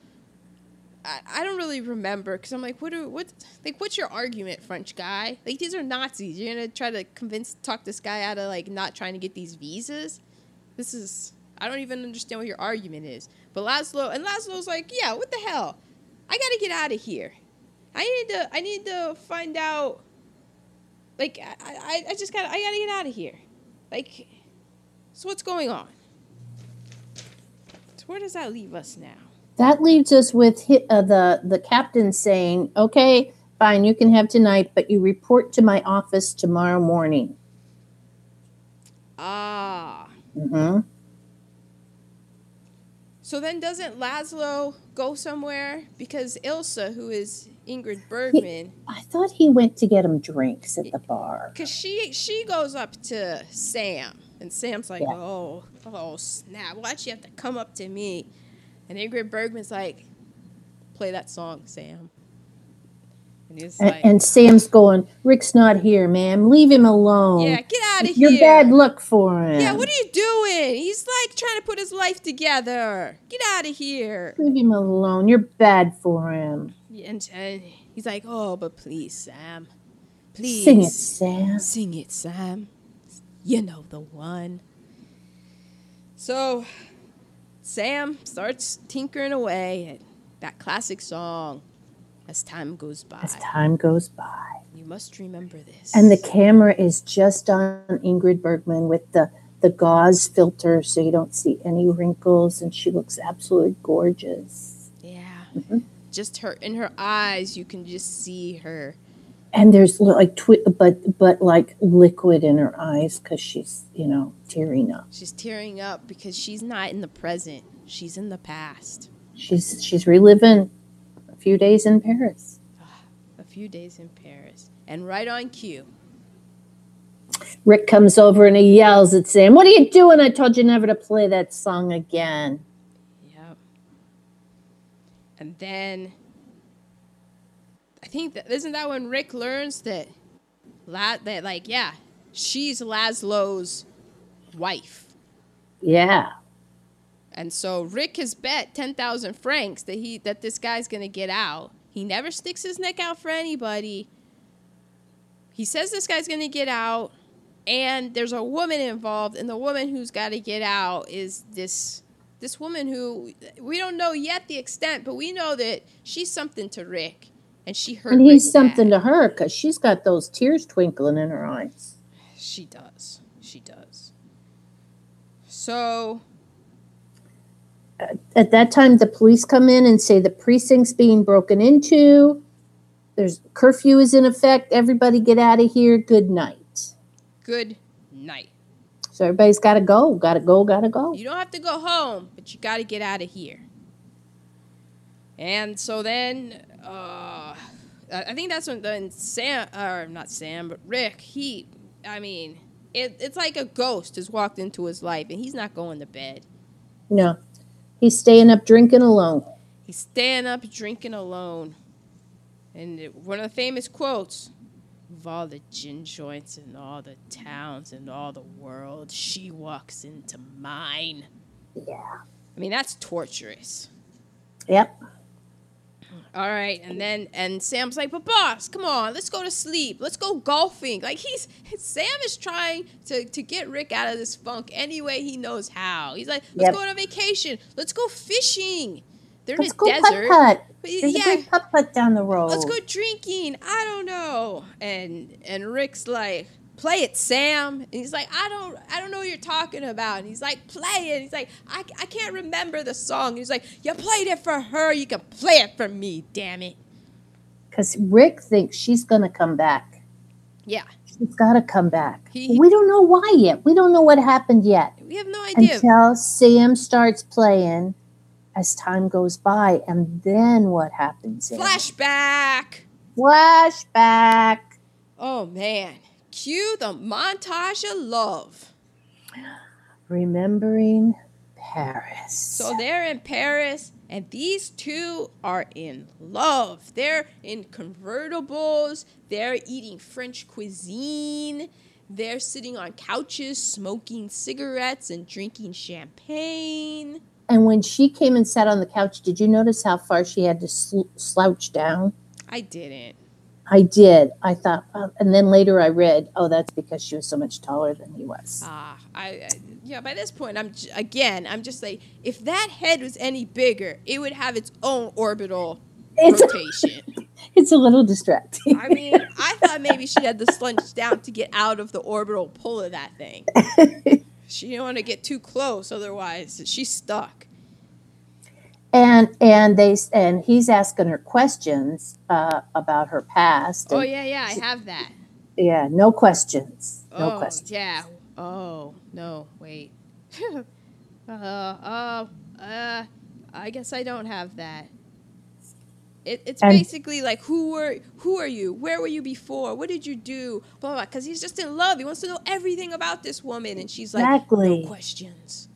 I, I don't really remember because I'm like, what do what like what's your argument, French guy? Like these are Nazis. You're gonna try to convince talk this guy out of like not trying to get these visas. This is I don't even understand what your argument is. But Laszlo and Laszlo's like, yeah, what the hell? I gotta get out of here. I need to I need to find out. Like I I, I just gotta I gotta get out of here. Like, so what's going on? So where does that leave us now? That leaves us with uh, the the captain saying, "Okay, fine, you can have tonight, but you report to my office tomorrow morning." Ah. hmm So then doesn't Laszlo go somewhere? Because Ilsa, who is Ingrid Bergman, I thought he went to get him drinks at the bar. because she she goes up to Sam, and Sam's like, Yeah. oh, oh snap, why'd you have to come up to me? And Ingrid Bergman's like, play that song, Sam. And he's like, and Sam's going, "Rick's not here, ma'am. Leave him alone. yeah, get out of here. You're bad luck for him. Yeah, what are you doing? He's like trying to put his life together. Get out of here. Leave him alone. You're bad for him. And, and he's like, oh, but please, Sam. Please. Sing it, Sam. Sing it, Sam. You know the one. So, Sam starts tinkering away at that classic song as time goes by. As time goes by, You must remember this. and the camera is just on Ingrid Bergman with the the gauze filter, so you don't see any wrinkles, and she looks absolutely gorgeous. yeah, Mhm. just her in her eyes, you can just see her. And there's like twi- but but like liquid in her eyes because she's you know tearing up. She's tearing up because she's not in the present. She's in the past. She's she's reliving few days in Paris. A few days in Paris. And right on cue. Rick comes over and he yells at Sam, What are you doing? I told you never to play that song again. Yep. And then I think that isn't that when Rick learns that La- that like, yeah, she's Laszlo's wife. Yeah. And so Rick has bet ten thousand francs that he that this guy's gonna get out. He never sticks his neck out for anybody. He says this guy's gonna get out, and there's a woman involved, and the woman who's got to get out is this this woman who we don't know yet the extent, but we know that she's something to Rick, and she hurt. And he's Rick something bad. to her because she's got those tears twinkling in her eyes. She does. She does. So At that time, the police come in and say the precinct's being broken into. There's curfew is in effect. Everybody get out of here. Good night. good night. So everybody's got to go. Got to go. Got to go. You don't have to go home, but you got to get out of here. And so then, uh, I think that's when then Sam, or not Sam, but Rick, he, I mean, it, it's like a ghost has walked into his life, and he's not going to bed. No, he's staying up drinking alone. He's staying up drinking alone. And one of the famous quotes of all the gin joints in all the towns and all the world, she walks into mine. Yeah. I mean, that's torturous. Yep. All right, and then and Sam's like, "But boss, come on, let's go to sleep. Let's go golfing." Like he's Sam is trying to to get Rick out of this funk any way he knows how. He's like, "Let's Yep. go on a vacation. Let's go fishing." They're Let's in a desert. putt putt. There's yeah, a great putt putt down the road. let's go drinking. I don't know. And and Rick's like, play it, Sam. And he's like, I don't I don't know what you're talking about. And he's like, play it. He's like, I, I can't remember the song. And he's like, you played it for her. You can play it for me. Damn it. Because Rick thinks she's going to come back. Yeah, She's got to come back. He- we don't know why yet. We don't know what happened yet we have no idea. until Sam starts playing as time goes by. And then what happens? Flashback. Flashback. Oh man. Cue the montage of love. Remembering Paris. So they're in Paris, and these two are in love. They're in convertibles, they're eating French cuisine, they're sitting on couches, smoking cigarettes, and drinking champagne. and when she came and sat on the couch, did you notice how far she had to sl- slouch down? I didn't. I did. I thought, oh, and then later I read, oh, that's because she was so much taller than he was. Ah, I, I yeah. By this point, I'm j- again. I'm just like, if that head was any bigger, it would have its own orbital It's rotation. it's a little distracting. I mean, I thought maybe she had to slunch down to get out of the orbital pull of that thing. She didn't want to get too close, otherwise she's stuck. And and they and he's asking her questions uh, about her past. Oh yeah, yeah, I have that. yeah, no questions, no oh questions. yeah. Oh no, wait. uh, uh, uh, I guess I don't have that. It, it's And- basically like who were who are you? Where were you before? What did you do? Blah blah. Because he's just in love. He wants to know everything about this woman, and she's like, Exactly. no questions.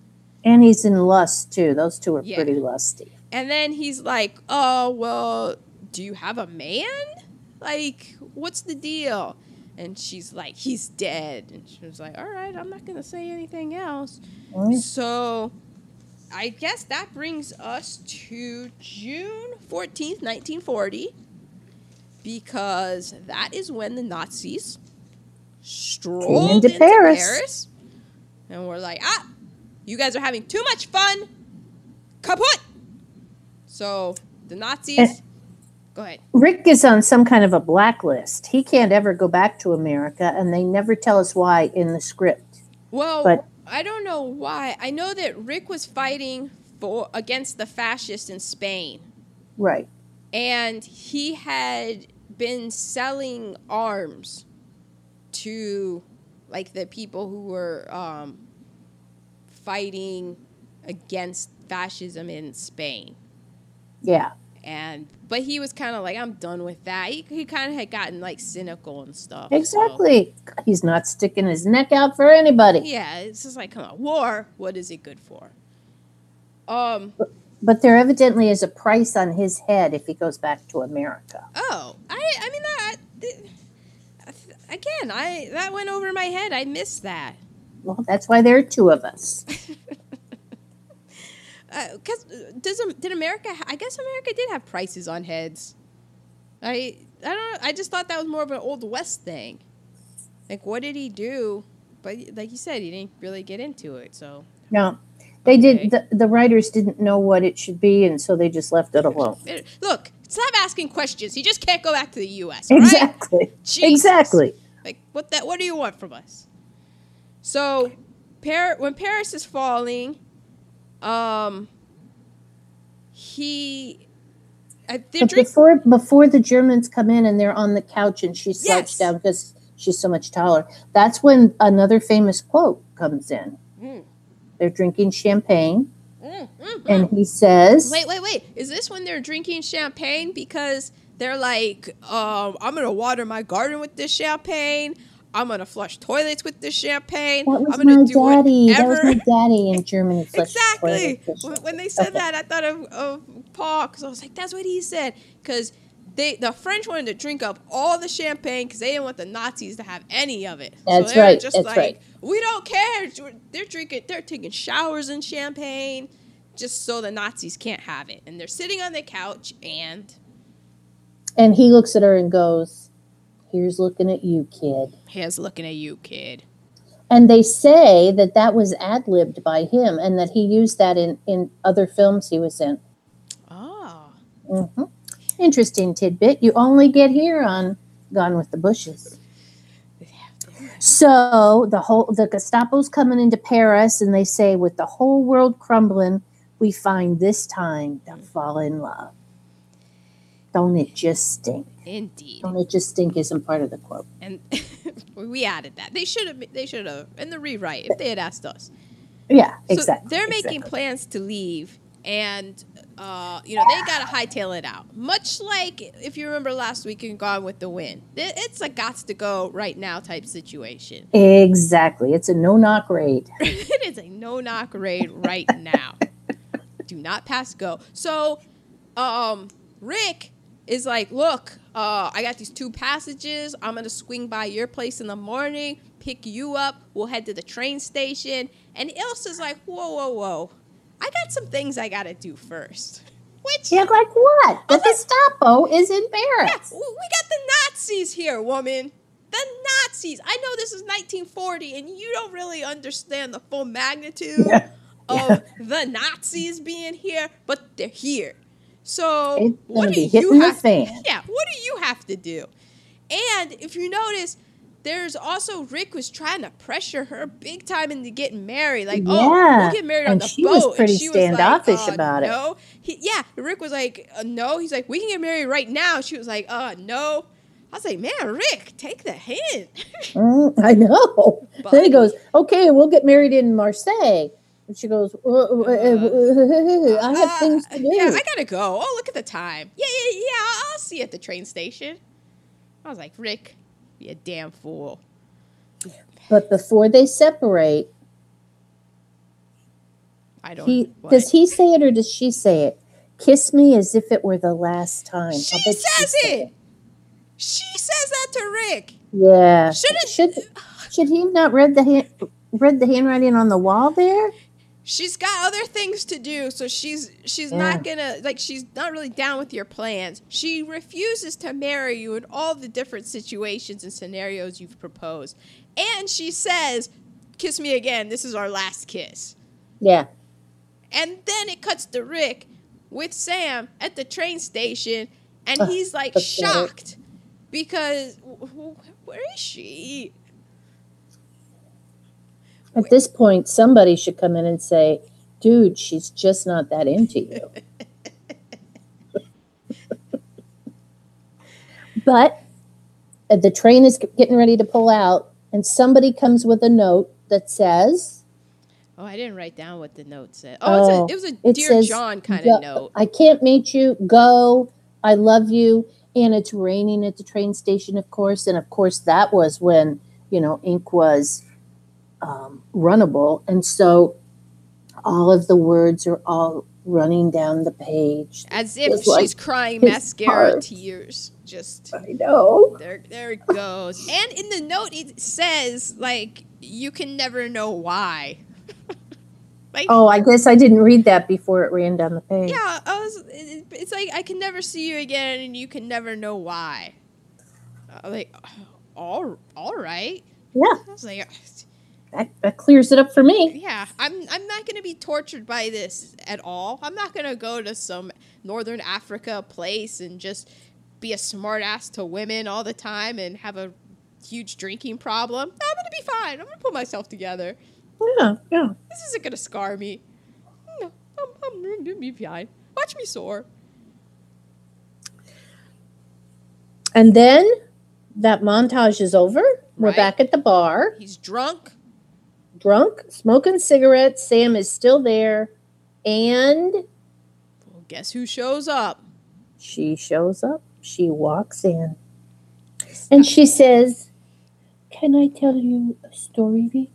And he's in lust too. Those two are Yeah. pretty lusty. And then he's like, "Oh well, do you have a man? Like, what's the deal?" And she's like, "He's dead." And she was like, "All right, I'm not gonna say anything else." Mm. So, I guess that brings us to June fourteenth, nineteen forty, because that is when the Nazis strolled into into, Paris. Paris. and we're like, "Ah, you guys are having too much fun." Kaput. So the Nazis. Eh. Go ahead. Rick is on some kind of a blacklist. He can't ever go back to America, and they never tell us why in the script. Well, But- I don't know why. I know that Rick was fighting for against the fascists in Spain, Right. and he had been selling arms to like the people who were um, fighting against fascism in Spain. Yeah. and but he was kind of like, I'm done with that. He, he kind of had gotten like cynical and stuff. so- Exactly. He's not sticking his neck out for anybody. yeah, it's just like, come on, war. What is it good for? Um. But there evidently is a price on his head if he goes back to America. Oh, I. I mean that. th- Again, I that went over my head. I missed that. Well, that's why there are two of us. Uh, because uh, does did America? ha- I guess America did have prices on heads. I I don't. know. I just thought that was more of an old west thing. Like, what did he do? But like you said, he didn't really get into it. So No, they Okay. did. The, the writers didn't know what it should be, and so they just left it alone. Look, stop asking questions. He just can't go back to the U.S. right? Exactly. Exactly. Like what that? What do you want from us? So, Par- when Paris is falling, um, he, I, But drink- before before the Germans come in and they're on the couch and she's slouched Yes. down because she's so much taller, that's when another famous quote comes in. Mm. They're drinking champagne, Mm, mm, and he says, Wait, wait, wait. Is this when they're drinking champagne because they're like, um, I'm gonna water my garden with this champagne. I'm gonna flush toilets with this champagne. "That was I'm gonna my do daddy. That was my daddy in Germany." exactly. When, they said Okay. that, I thought of, of Paul because I was like, that's what he said. Because they, the French wanted to drink up all the champagne because they didn't want the Nazis to have any of it. That's so they were right, Just that's like, right. we don't care. They're drinking. They're taking showers in champagne, just so the Nazis can't have it. And they're sitting on the couch and. And he looks at her and goes, "Here's looking at you, kid." Here's looking at you, kid. And they say that that was ad libbed by him, and that he used that in in other films he was in. Oh. hmm Interesting tidbit. You only get here on Gone with the Bushes. So the whole the Gestapo's coming into Paris, and they say, with the whole world crumbling, we find this time to fall in love. Don't it just stink? Indeed. Don't it just stink? Isn't part of the quote. And we added that. They should have. They should have in the rewrite if they had asked us. Yeah, So exactly. they're making exactly. plans to leave, and uh, you know they gotta hightail it out. Much like if you remember last week in Gone with the Wind, it's a gots to go right now type situation. Exactly. It's a no knock raid. it is a no knock raid right now. Do not pass go. So, um, Rick is like, look, uh, I got these two passages. I'm gonna swing by your place in the morning, pick you up. We'll head to the train station. And Ilsa's like, whoa, whoa, whoa. I got some things I gotta do first. Which Yeah, like what? The. Gestapo is in Paris. w- we got the Nazis here, woman. The Nazis. I know this is 1940, and you don't really understand the full magnitude Yeah. of the Nazis being here, but they're here. So It's what do you have? Yeah, what do you have to do? And if you notice, there's also Rick was trying to pressure her big time into getting married. Like, oh, Yeah, we'll get married on the she boat. was And pretty she was like, standoffish uh, about it. No, he, yeah. Rick was like, uh, no. He's like, we can get married right now. She was like, uh, no. I was like, man, Rick, take the hint. Mm, I know. But- then he goes, "Okay, we'll get married in Marseille." And she goes, uh, uh, uh, "I have things to do." Yeah, I gotta go. Oh, look at the time. Yeah, yeah, yeah. I'll- see you at the train station. I was like, Rick, you a damn fool. but before they separate, I don't. he does he say it or does she say it? Kiss me as if it were the last time. She I'll bet says it. She says that to Rick. Yeah. Shouldn't- should should he not read the hand, read the handwriting on the wall there? She's got other things to do, so she's she's Yeah. not gonna like she's not really down with your plans. She refuses to marry you in all the different situations and scenarios you've proposed. And she says, Kiss me again, this is our last kiss. Yeah. And then it cuts to Rick with Sam at the train station, and he's like shocked because wh- wh- where is she? At this point, somebody should come in and say, "Dude, she's just not that into you." but uh, the train is getting ready to pull out, and somebody comes with a note that says, Oh, I didn't write down what the note said. Oh, Oh, it's a, it was a it Dear says, John kind of note. I can't meet you. Go. I love you. And it's raining at the train station, of course. And of course, that was when, you know, ink was um, runnable. And so all of the words are all running down the page. As if It's like she's crying mascara heart. tears. Just I know. there, there it goes. And in the note, it says like you can never know why. like, Oh, I guess I didn't read that before it ran down the page. yeah, I was. It, it's like I can never see you again, and you can never know why. Uh, like, all, all right. Yeah, I was like, that, that clears it up for me. yeah, I'm, I'm not gonna be tortured by this at all. I'm not gonna go to some northern Africa place and just be a smartass to women all the time and have a huge drinking problem. I'm gonna be fine. I'm gonna put myself together. Yeah, yeah. This isn't gonna scar me. No, I'm, I'm gonna be fine. Watch me soar. And then that montage is over. We're Right. back at the bar, He's drunk. Drunk, smoking cigarettes. Sam is still there. And Well, guess who shows up? she shows up. She walks in. And she says, Can I tell you a story, Vic?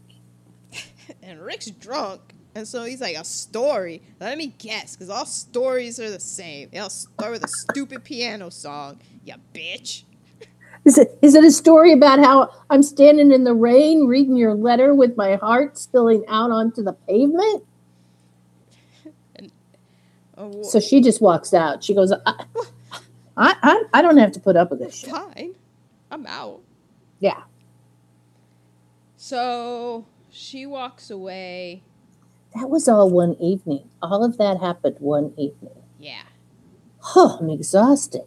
And Rick's drunk. And so he's like, a story. Let me guess, because all stories are the same. They all start with a stupid piano song. You bitch. Is it, is it a story about how I'm standing in the rain reading your letter with my heart spilling out onto the pavement? Oh, So she just walks out. She goes, I, I, I, I don't have to put up with this shit. fine. I'm out. Yeah. So she walks away. That was all one evening. All of that happened one evening. Yeah. Oh, I'm exhausted.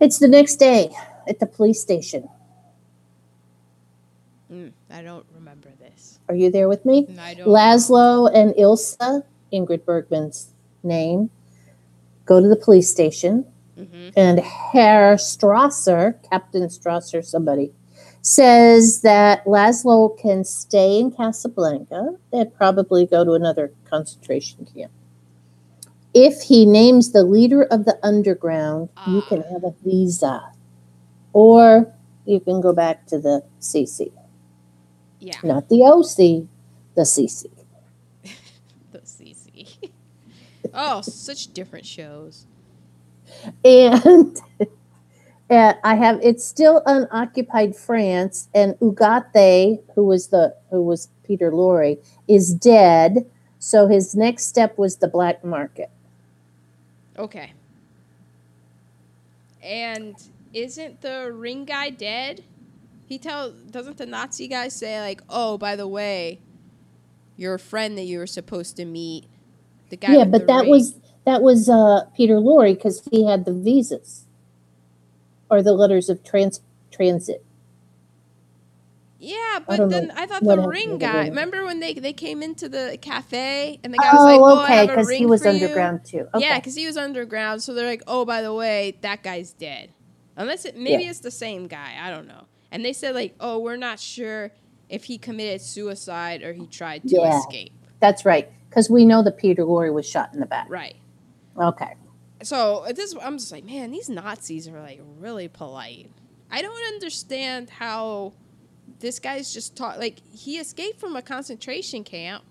It's the next day at the police station. Mm, I don't remember this. Are you there with me? And I don't. Laszlo and Ilsa, Ingrid Bergman's name, go to the police station, hmm and Herr Strasser, Captain Strasser, somebody, says that Laszlo can stay in Casablanca. They'd probably go to another concentration camp. If he names the leader of the underground, you Ah. can have a visa, or you can go back to the CC, Yeah. not the OC, the CC. The CC. oh, such different shows. and uh, I have it's still unoccupied France, and Ugarte, who was the who was Peter Lorre, is dead. So his next step was the black market. Okay. And isn't the ring guy dead? He tell doesn't the Nazi guy say like, "Oh, by the way, your friend that you were supposed to meet, the guy." yeah, but the that ring." was that was uh, Peter Lorre because he had the visas or the letters of trans transit. Yeah, but then I thought the ring guy. Remember when they they came into the cafe and the guy was Oh, like, "Oh, I okay, have a because he was for you." underground too. Okay. Yeah, because he was underground. So they're like, "Oh, by the way, that guy's dead." Unless it maybe Yeah. it's the same guy. I don't know. And they said like, "Oh, we're not sure if he committed suicide or he tried to Yeah. escape." that's right. Because we know that Peter Lorre was shot in the back. Right. Okay. So at this, I'm just like, man, these Nazis are like really polite. I don't understand how this guy's just taught. Like he escaped from a concentration camp,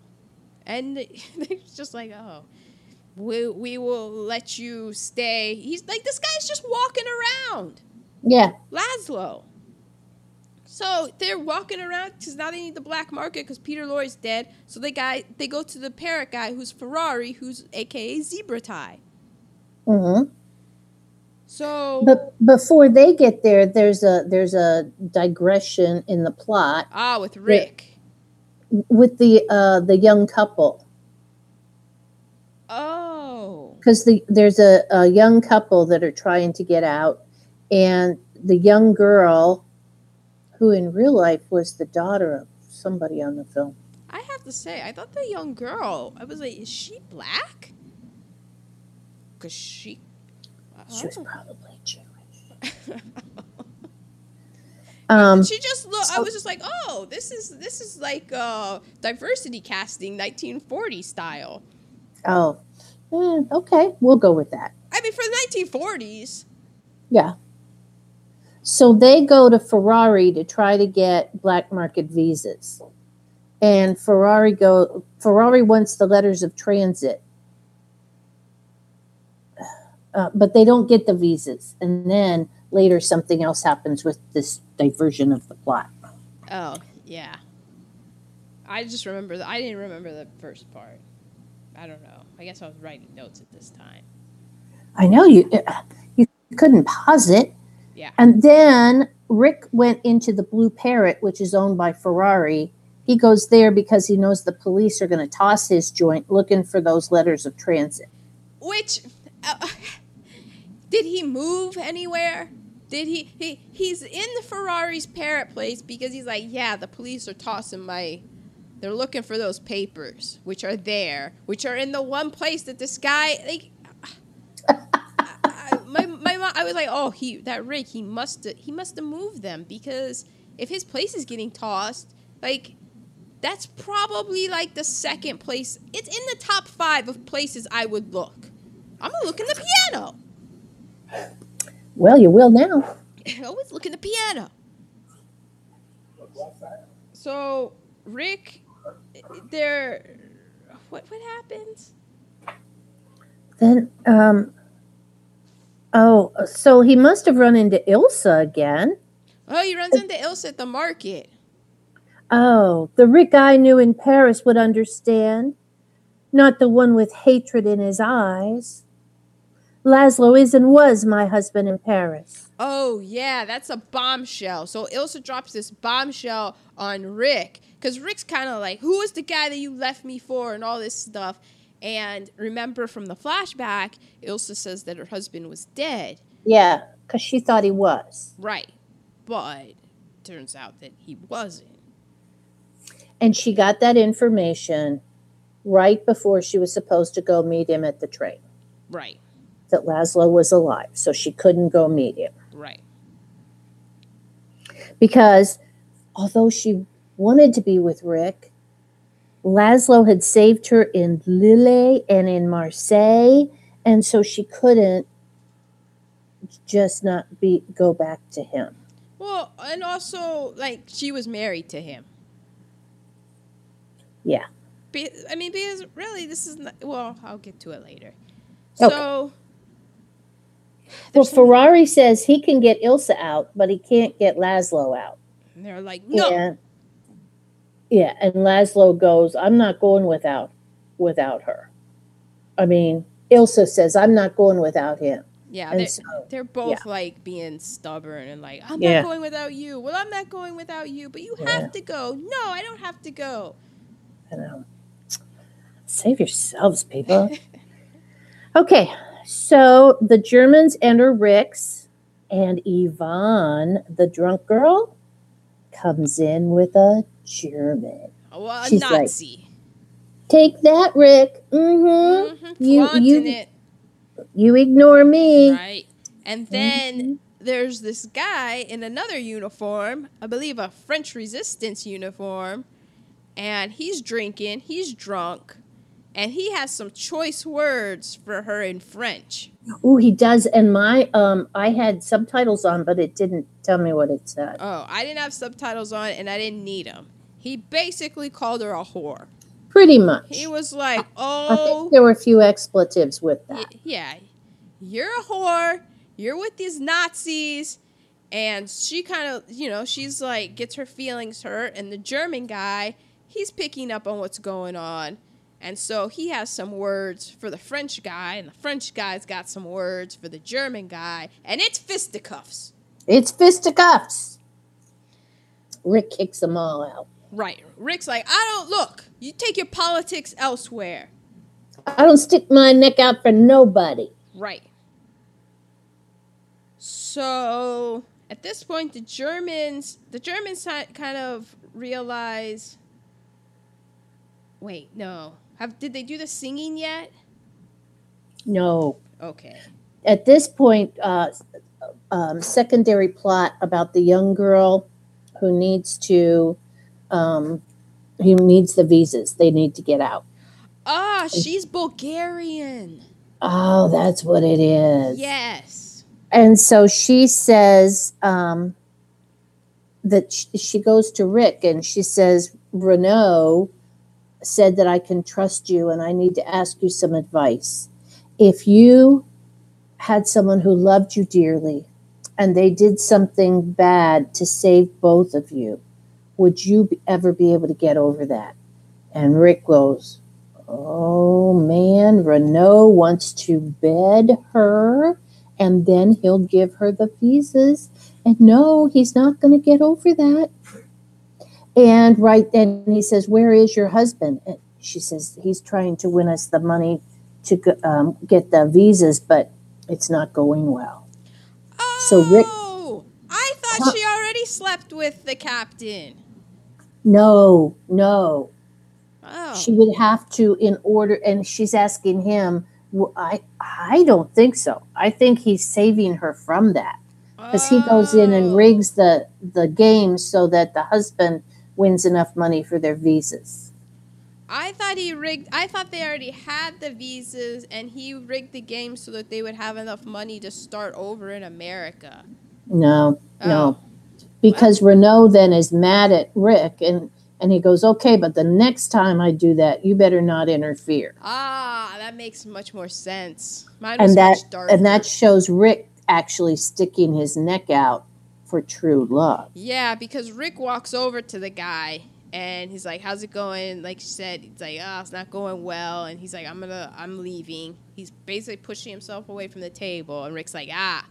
and they're just like, oh, we we will let you stay. He's like, this guy's just walking around, Yeah. Laszlo. So they're walking around because now they need the black market because Peter Lorre's dead. So they guy they go to the parrot guy who's Ferrari, who's AKA Zebra Tie. hmm So But before they get there, there's a there's a digression in the plot Ah, with Rick. with the uh, the young couple Oh. because the there's a, a young couple that are trying to get out, and the young girl, who in real life was the daughter of somebody on the film. I have to say, I thought the young girl, I was like, is she black? Because she. She was probably Jewish. Um, she just look. I was just like, oh, this is this is like uh, diversity casting, 1940 style. oh, eh, okay, we'll go with that. I mean, for the 1940s. Yeah. So they go to Ferrari to try to get black market visas. And Ferrari go Ferrari wants the letters of transit. Uh, but they don't get the visas. And then later something else happens with this diversion of the plot. Oh yeah. I just remember. The, I didn't remember the first part. I don't know. I guess I was writing notes at this time. I know you uh, you couldn't pause it. Yeah. And then Rick went into the Blue Parrot, which is owned by Ferrari. He goes there because he knows the police are going to toss his joint looking for those letters of transit. Which uh, did he move anywhere? Did he, he? He's in the Ferrari's parrot place because he's like, yeah, the police are tossing my. They're looking for those papers, which are there, which are in the one place that this guy like. I, my my mom, I was like, oh, he that Rick, he must he must have moved them because if his place is getting tossed, like that's probably like the second place. It's in the top five of places I would look. I'm gonna look in the piano. Well, you will now. Always look in the piano. So Rick, there, what what happens? Then, um, oh, so he must have run into Ilsa again. Oh, he runs into Ilsa at the market. Oh, the Rick I knew in Paris would understand, not the one with hatred in his eyes. Laszlo is and was my husband in Paris. Oh yeah, that's a bombshell. So Ilsa drops this bombshell on Rick because Rick's kind of like, "Who is the guy that you left me for?" and all this stuff. And remember from the flashback, Ilsa says that her husband was dead. Yeah, because she thought he was. Right, but turns out that he wasn't. And she got that information right before she was supposed to go meet him at the train, Right, that Laszlo was alive. So she couldn't go meet him. right. Because although she wanted to be with Rick, Laszlo had saved her in Lille and in Marseille. And so she couldn't just not be go back to him. Well, and also like she was married to him. Yeah. Be, I mean, because really, this is not, well. I'll get to it later. Okay. So. Well, Ferrari says he can get Ilsa out, but he can't get Laszlo out. and they're like, no, And, yeah, and Laszlo goes, I'm not going without without her. I mean, Ilsa says, I'm not going without him. yeah, And they're, so, they're both like being stubborn and like, I'm Yeah. not going without you. Well, I'm not going without you, but you Yeah. have to go. No, I don't have to go. you know, save yourselves, people. okay, so the Germans enter Rick's, and Yvonne, the drunk girl, comes in with a German. Well, a She's like, Take that, Rick. Mm-hmm. Mhm, You- you- it, You ignore me. right? And then Mhm. there's this guy in another uniform, I believe a French resistance uniform, and he's drinking, he's drunk, and he has some choice words for her in French. Oh, he does. And my um, I had subtitles on, but it didn't tell me what it said. Oh, I didn't have subtitles on and I didn't need them. He basically called her a whore. Pretty much. He was like, I "Oh, think there were a few expletives with y- that. yeah, you're a whore. You're with these Nazis." And she kind of, you know, she's like gets her feelings hurt and the German guy, he's picking up on what's going on. And so he has some words for the French guy and the French guy's got some words for the German guy and it's fisticuffs. It's fisticuffs. Rick kicks them all out. Right. Rick's like, "I don't look. You take your politics elsewhere." I don't stick my neck out for nobody. Right. So at this point, the Germans, the Germans kind of realize. Wait, no. Have did they do the singing yet? No. Okay. At this point, uh, um, secondary plot about the young girl who needs to, um, who needs the visas. They need to get out. Ah, she's Bulgarian. Oh, that's what it is. Yes. And so she says um, that sh- she goes to Rick and she says, Renault said that I can trust you and I need to ask you some advice. If you had someone who loved you dearly and they did something bad to save both of you, would you ever be able to get over that? And Rick goes, Oh man, Renault wants to bed her and then he'll give her the visas. And no, he's not going to get over that. And right then he says, Where is your husband? And she says, He's trying to win us the money to um, get the visas, but it's not going well. So Rick- Oh, I thought Huh. she already slept with the captain. No, no. Oh. She would have to, in order, and she's asking him, well, I, I don't think so. I think he's saving her from that. because he goes in and Oh. rigs the the game so that the husband wins enough money for their visas. I thought he rigged. I thought they already had the visas, and he rigged the game so that they would have enough money to start over in America. No, no, Oh. because Renault then is mad at Rick and and he goes, okay, but the next time I do that, you better not interfere. Ah, that makes much more sense. And that and that shows Rick actually sticking his neck out for true love. Yeah, because Rick walks over to the guy and he's like, "How's it going?" Like she said, he's like, "Oh, it's not going well." And he's like, "I'm gonna, I'm leaving." He's basically pushing himself away from the table, and Rick's like, "Ah,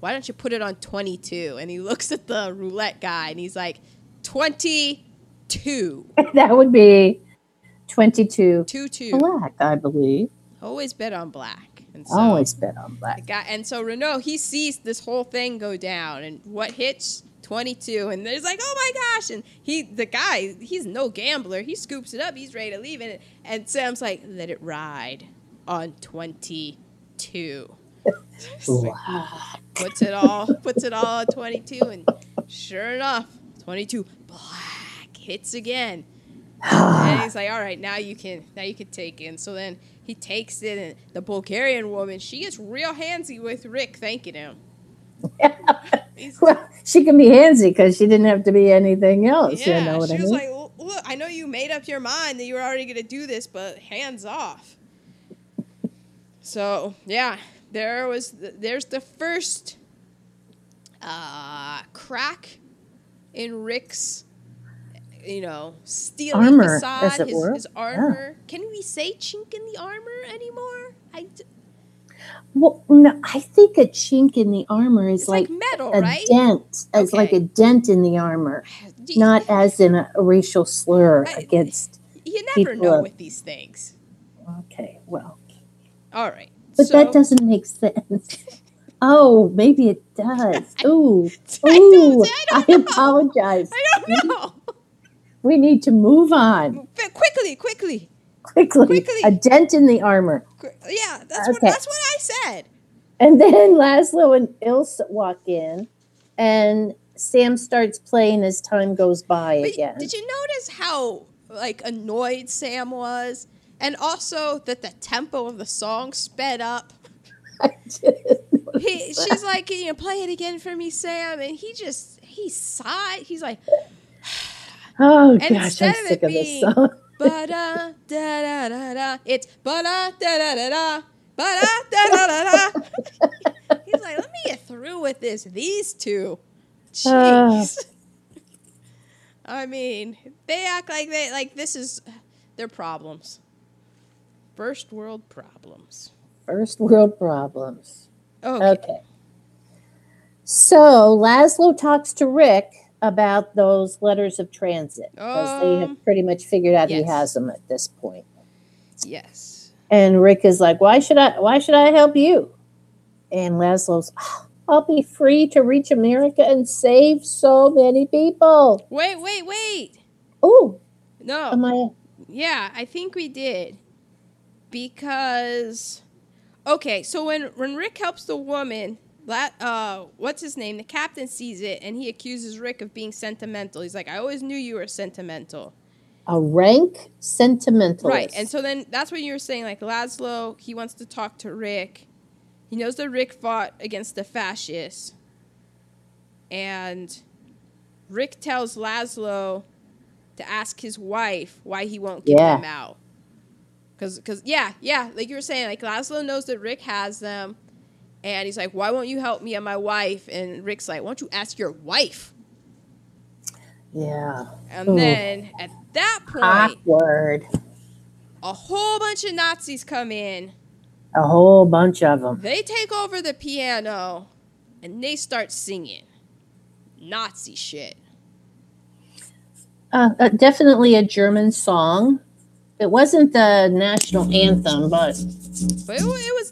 why don't you put it on 22?" And he looks at the roulette guy and he's like, "22, that would be twenty-two two two. black, I believe. Always bet on black." And so Always bet on the black. guy, and so Renault he sees this whole thing go down, and what hits 22, and there's like, oh my gosh, and he the guy he's no gambler, he scoops it up, he's ready to leave, and and Sam's like, let it ride on 22. Black. puts it all puts it all on 22, and sure enough, 22 black hits again. And he's like, "All right, now you can, now you can take in. So then he takes it, and the Bulgarian woman, she gets real handsy with Rick, thanking him. He's- Well, she can be handsy because she didn't have to be anything else. yeah, you know what she I was mean? like, "Look, I know you made up your mind that you were already gonna do this, but hands off." So yeah, there was, th- there's the first uh, crack in Rick's, you know, steely Armor, facade, his, his armor. Can we say chink in the armor anymore? I d- well, no, I think a chink in the armor is it's like, like, metal, a right? dent, as like a dent in the armor, D- not as in a, a racial slur I- against. you never know are- with these things. Okay, well, All right, but so, that doesn't make sense. Oh, maybe it does. Ooh, I ooh! don't, I I don't know. apologize. I don't know. We need to move on quickly, quickly. quickly. Quickly. A dent in the armor. Yeah, that's what that's what I said. And then Laszlo and Ilsa walk in, and Sam starts playing as time goes by But again. did you notice how like annoyed Sam was, and also that the tempo of the song sped up? I He, she's like, you know, play it again for me, Sam, and he just he sighed. He's like, oh and gosh, I'm of sick of this song. ba da da da da da, it's ba da da da da da. Ba da da da da da. He's like, let me get through with this. These two, Ah. jeez. I mean, they act like they like this is their problems. First world problems. First world problems. Okay. Okay. So Laszlo talks to Rick about those letters of transit because they Um, have pretty much figured out he has them at this point. Yes. And Rick is like, "Why should I? Why should I help you?" And Laszlo's, "Ah, "I'll be free to reach America and save so many people." Wait, wait, wait. Oh, No. am I? Yeah, I think we did. Because okay, so when when Rick helps the woman that uh, what's his name? The captain sees it and he accuses Rick of being sentimental. He's like, I always knew you were sentimental. A rank sentimentalist. Right. And so then that's what you were saying. Like Laszlo, he wants to talk to Rick. He knows that Rick fought against the fascists. And Rick tells Laszlo to ask his wife why he won't give Yeah. them out. Cause, cause, yeah, yeah, like you were saying, like Laszlo knows that Rick has them, and he's like, "Why won't you help me and my wife?" And Rick's like, "Why don't you ask your wife?" yeah. And Ooh. then at that point, Awkward. a whole bunch of Nazis come in. A whole bunch of them. They take over the piano, and they start singing Nazi shit. Uh, uh, definitely a German song. It wasn't the national anthem, but But it, it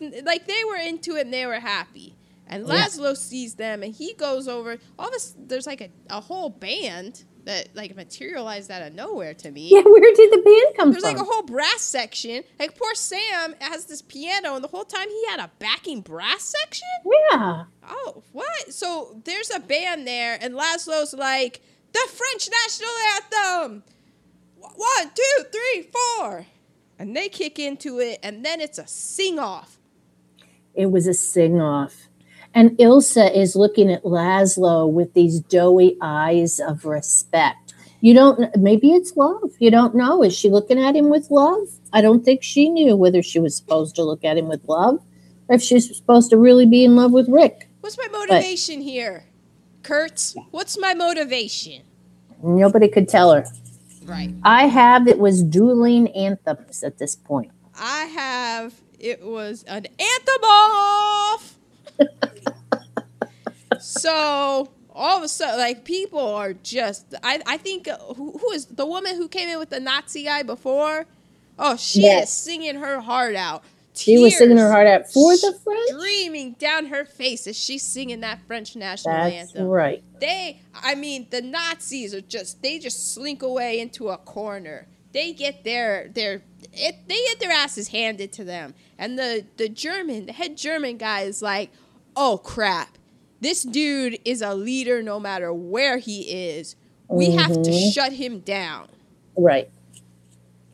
was like they were into it and they were happy. And Yeah. Laszlo sees them and he goes over. All of a s there's like a, a whole band that like materialized out of nowhere to me. yeah, where did the band come There's from? There's like a whole brass section. Like poor Sam has this piano, and the whole time he had a backing brass section. yeah, Oh, what? So there's a band there, and Laszlo's like, the French national anthem. One, two, three, four. And they kick into it, and then it's a sing off. it was a sing off. And Ilsa is looking at Laszlo with these doughy eyes of respect. You don't, maybe it's love. You don't know. Is she looking at him with love? I don't think she knew whether she was supposed to look at him with love or if she's supposed to really be in love with Rick. What's my motivation here? Kurtz, what's my motivation? Nobody could tell her. Right. I have it was dueling anthems at this point. I have, it was an anthem off. so all of a sudden, like people are just. I I think uh, who, who is the woman who came in with the Nazi guy before? Oh, she Yes. is singing her heart out. She was singing her heart out for the French. streaming down her face as she's singing that French national That's anthem. right. They, I mean, the Nazis are just they just slink away into a corner. They get their their it, they get their asses handed to them, and the the German, the head German guy is like, "Oh crap, this dude is a leader no matter where he is. We have to Mhm. shut him down." Right.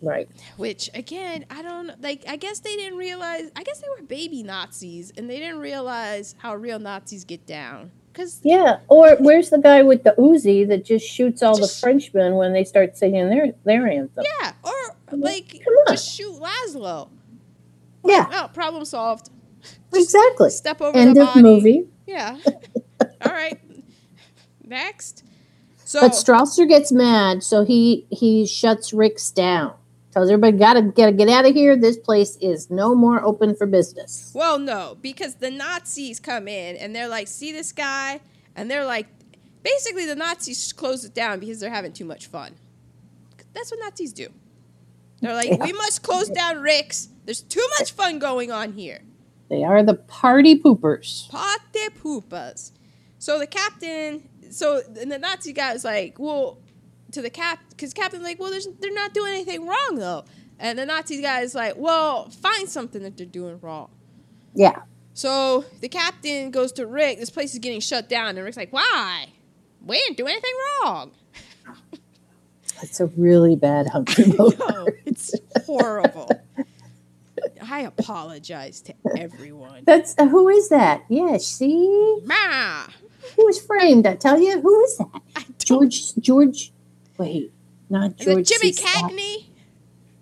Right. Which again, I don't like. I guess they didn't realize. I guess they were baby Nazis, and they didn't realize how real Nazis get down. Cause Yeah. Or where's the guy with the Uzi that just shoots all Just- the Frenchmen when they start singing their their anthem? yeah, or like Come on. just shoot Laszlo. Yeah. Oh, problem solved. Exactly. Step over End the of body. movie. Yeah. All right. Next. So But Strasser gets mad, so he he shuts Rick's down. Tells everybody gotta gotta get out of here. This place is no more open for business. well, no, because the Nazis come in and they're like, "See this guy?" And they're like, basically, the Nazis close it down because they're having too much fun. That's what Nazis do. They're like, Yeah. "We must close down Rick's. There's too much fun going on here." They are the party poopers. Pate poopas. So the captain, so the Nazi guy is like, well, to the cap, because captain's like, well, there's, they're not doing anything wrong though. And the Nazi guy is like, well, find something that they're doing wrong. Yeah. So the captain goes to Rick. This place is getting shut down, and Rick's like, why? We didn't do anything wrong. It's a really bad Humphrey No, it's horrible. I apologize to everyone. That's uh, who is that? Yeah, see, Ma, who was framed? I tell you, who is that? George George. Wait, not Is George. Jimmy C. Cagney?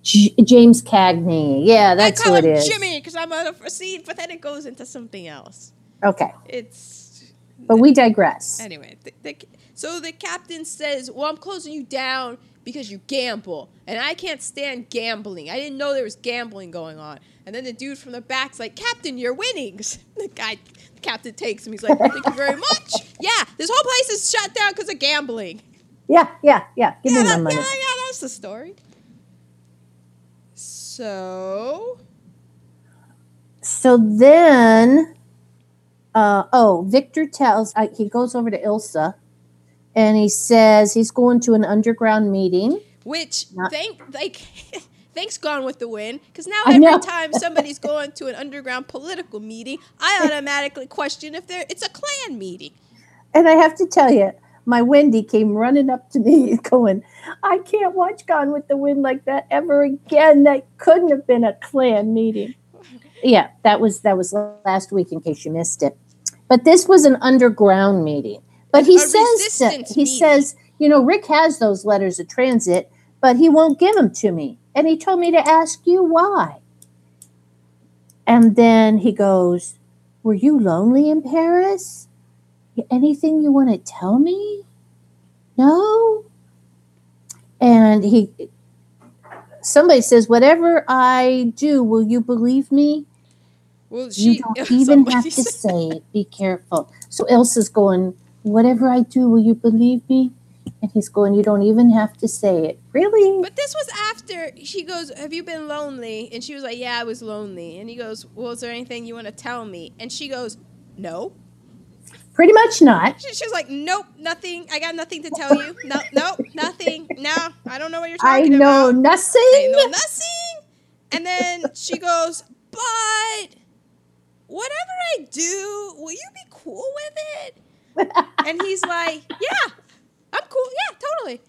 J- James Cagney. Yeah, that's I call who it him. Jimmy because I'm gonna proceed, but then it goes into something else. Okay, It's but we digress. anyway. The, the, so the captain says, "Well, I'm closing you down because you gamble, and I can't stand gambling. I didn't know there was gambling going on." And then the dude from the back's like, "Captain, you're winning." The guy, the captain takes him. He's like, "Thank you very much." Yeah, this whole place is shut down because of gambling. Yeah, yeah, yeah. Give yeah, me my that- money. yeah, yeah, that's the story. So So then, uh, oh, Victor tells, uh, he goes over to Ilsa and he says he's going to an underground meeting. Which Not- thank like thanks Gone with the Wind, because now every time somebody's going to an underground political meeting, I automatically question if they're it's a Klan meeting. And I have to tell you, my Wendy came running up to me going, I can't watch Gone with the Wind like that ever again. That couldn't have been a Klan meeting. Yeah, that was that was last week in case you missed it. But this was an underground meeting. But he A says that, he meeting. says, you know, Rick has those letters of transit, but he won't give them to me. And he told me to ask you why. And then he goes, Were you lonely in Paris? Anything you want to tell me? No? And he, somebody says, Whatever I do, will you believe me? Well, You don't even have to say it. Be careful. So Ilsa's going, Whatever I do, will you believe me? And he's going, You don't even have to say it. Really? But this was after she goes, Have you been lonely? And she was like, Yeah, I was lonely. And he goes, Well, is there anything you want to tell me? And she goes, No. Pretty much not. She, she was like, Nope, nothing. I got nothing to tell you. No, nope, nothing. No, I don't know what you're I talking know about. I know nothing. And then she goes, But whatever I do, will you be cool with it? And he's like, Yeah, I'm cool. Yeah, totally.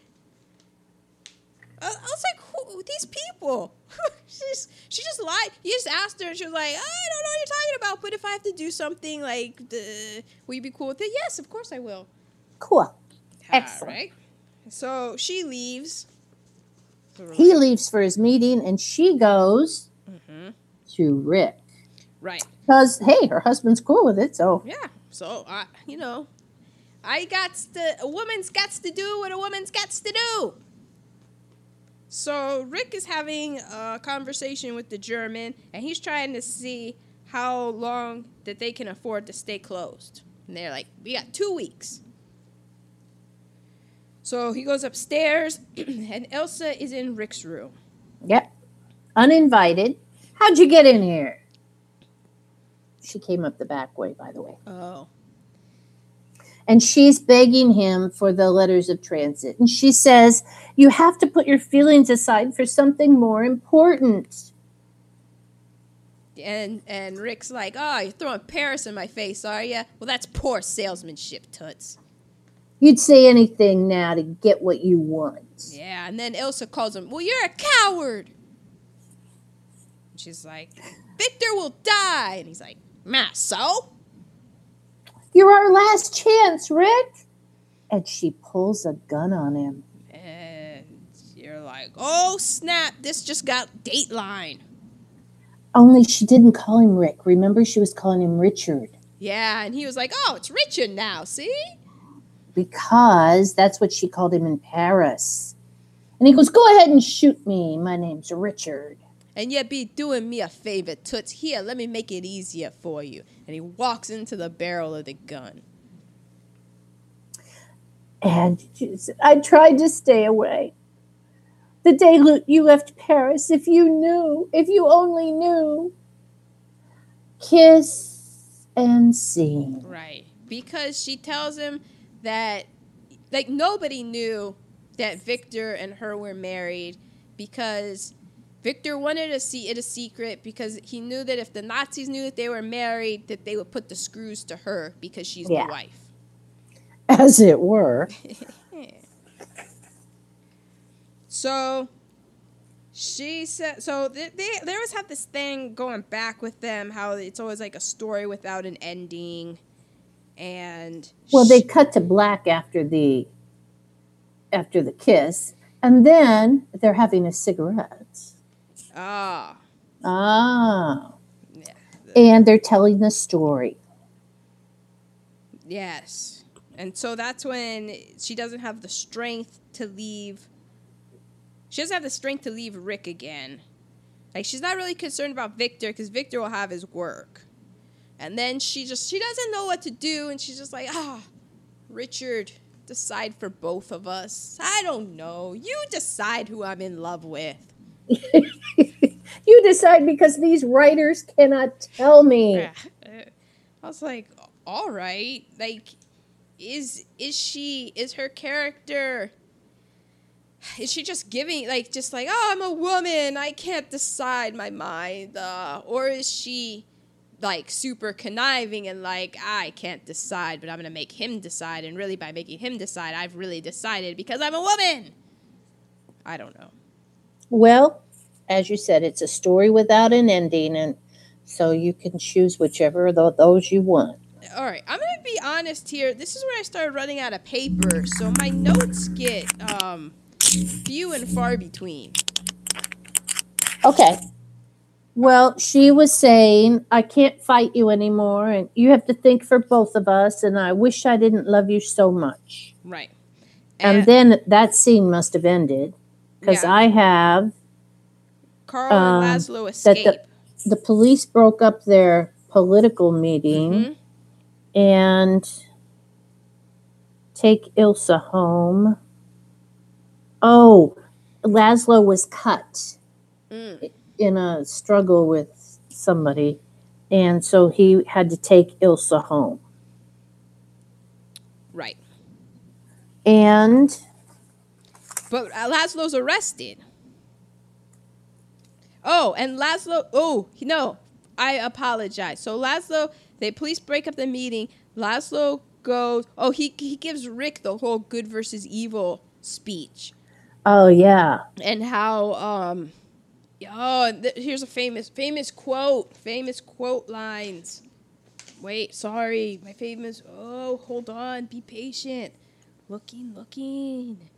I, I was like, Who, these people. She's, she just lied. You just asked her, and she was like, I don't know what you're talking about, but if I have to do something like, the, will you be cool with it? Yes, of course I will. Cool. Excellent. Right. So she leaves. He leaves for his meeting and she goes Mhm. to Rick. Right. Because, hey, her husband's cool with it. So, Yeah. So I, you know, I got to. A woman's got to do what a woman's got to do. So Rick is having a conversation with the German, and he's trying to see how long that they can afford to stay closed. And they're like, "We got two weeks." So he goes upstairs, and Ilsa is in Rick's room. yep. Uninvited. How'd you get in here? She came up the back way, by the way. Oh. And she's begging him for the letters of transit. And she says, You have to put your feelings aside for something more important. And and Rick's like, "Oh, you're throwing Paris in my face, are you? Well, that's poor salesmanship, toots." You'd say anything now to get what you want. Yeah, and then Ilsa calls him, Well, you're a coward. And she's like, Victor will die. And he's like, Ma, so? You're our last chance, Rick. And she pulls a gun on him. And you're like, Oh, snap. This just got Dateline. Only she didn't call him Rick. Remember, she was calling him Richard Yeah, and he was like, Oh, it's Richard now, see? because that's what she called him in Paris. And he goes, Go ahead and shoot me. My name's Richard. And yet be doing me a favor, Toots. Here, let me make it easier for you. And he walks into the barrel of the gun. And I tried to stay away. The day you left Paris, if you knew, if you only knew. Kiss and scene. Right. Because she tells him that, like, nobody knew that Victor and her were married because Victor wanted to see it a secret because he knew that if the Nazis knew that they were married, that they would put the screws to her because she's Yeah. the wife. As it were. So she said, so they, they, they always have this thing going back with them, how it's always like a story without an ending. And Well, they cut to black after the after the kiss, and then they're having a cigarette. Ah, Ah. yeah. And they're telling the story. Yes. And so that's when she doesn't have the strength to leave. She doesn't have the strength to leave Rick again. Like she's not really concerned about Victor because Victor will have his work. And then she just she doesn't know what to do and she's just like, "Ah, Richard, decide for both of us. I don't know. You decide who I'm in love with." you decide because these writers cannot tell me. I was like, all right. Like, is is she is her character? is she just giving like just like oh i'm a woman i can't decide my mind uh, or is she like super conniving and like i can't decide but i'm gonna make him decide and really by making him decide i've really decided because i'm a woman i don't know Well, as you said, it's a story without an ending, and so you can choose whichever of those you want. all right i'm gonna be honest here this is where i started running out of paper so my notes get um few and far between Okay. Well, she was saying, I can't fight you anymore, and you have to think for both of us, and I wish I didn't love you so much. right And, then that scene must have ended because Yeah. I have carl um, and laszlo that escape the, the police broke up their political meeting Mhm. and take Ilsa home. Oh, Laszlo was cut Mm. in a struggle with somebody, and so he had to take Ilsa home. right And But Laszlo's arrested. Oh, and Laszlo. Oh, no, I apologize. So Laszlo, the police break up the meeting. Laszlo goes. Oh, he he gives Rick the whole good versus evil speech oh yeah, and how um. Oh, th- here's a famous famous quote. Famous quote lines. Wait, sorry, my famous. Oh, hold on, be patient. Looking, looking.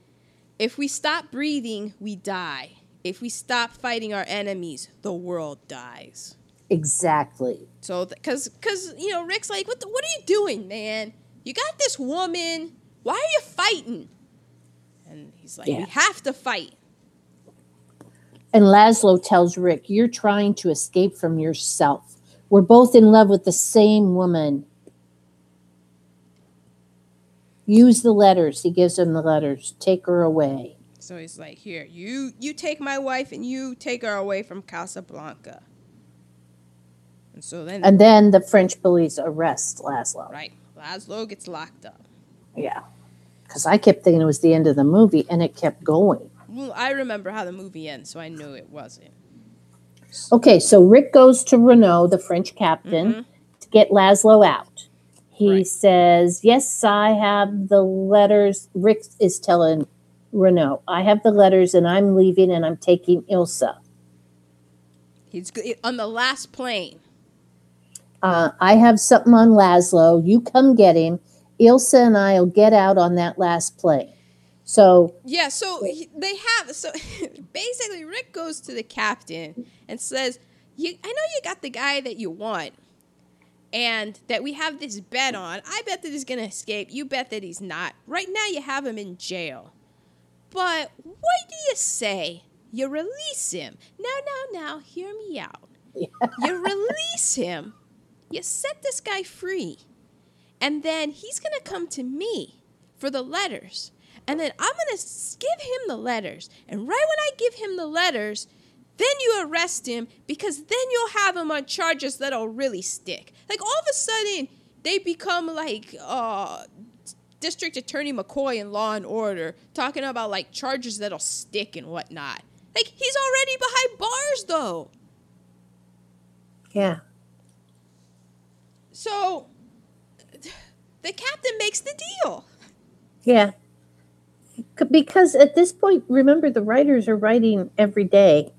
If we stop breathing, we die. If we stop fighting our enemies, the world dies. exactly. So, because, because you know, Rick's like, what, the, what are you doing, man? You got this woman. Why are you fighting? And he's like, Yeah. we have to fight. And Laszlo tells Rick, You're trying to escape from yourself. We're both in love with the same woman. Use the letters. He gives him the letters. Take her away. So he's like, here, you you take my wife and you take her away from Casablanca. And so then, And then the French police arrest Laszlo. right, Laszlo gets locked up. Yeah. Because I kept thinking it was the end of the movie and it kept going. Well, I remember how the movie ends, so I knew it wasn't. Okay, so Rick goes to Renault, the French captain, Mhm. to get Laszlo out. He Right. says, Yes, I have the letters. Rick is telling Renault, I have the letters and I'm leaving and I'm taking Ilsa. He's on the last plane. Uh, I have something on Laszlo. You come get him. Ilsa and I will get out on that last plane. So, Yeah, so he, they have so basically Rick goes to the captain and says, "You, I know you got the guy that you want, and that we have this bet on. I bet that he's gonna escape. You bet that he's not. Right now, you have him in jail. But what do you say? You release him. Now, now, now, hear me out. You release him. You set this guy free, and then he's gonna come to me for the letters." And then I'm going to give him the letters. And right when I give him the letters, then you arrest him because then you'll have him on charges that'll really stick. Like all of a sudden, they become like uh, District Attorney McCoy in Law and Order, talking about like charges that'll stick and whatnot. Like he's already behind bars though. yeah. So the captain makes the deal. Yeah. Because at this point, remember, the writers are writing every day,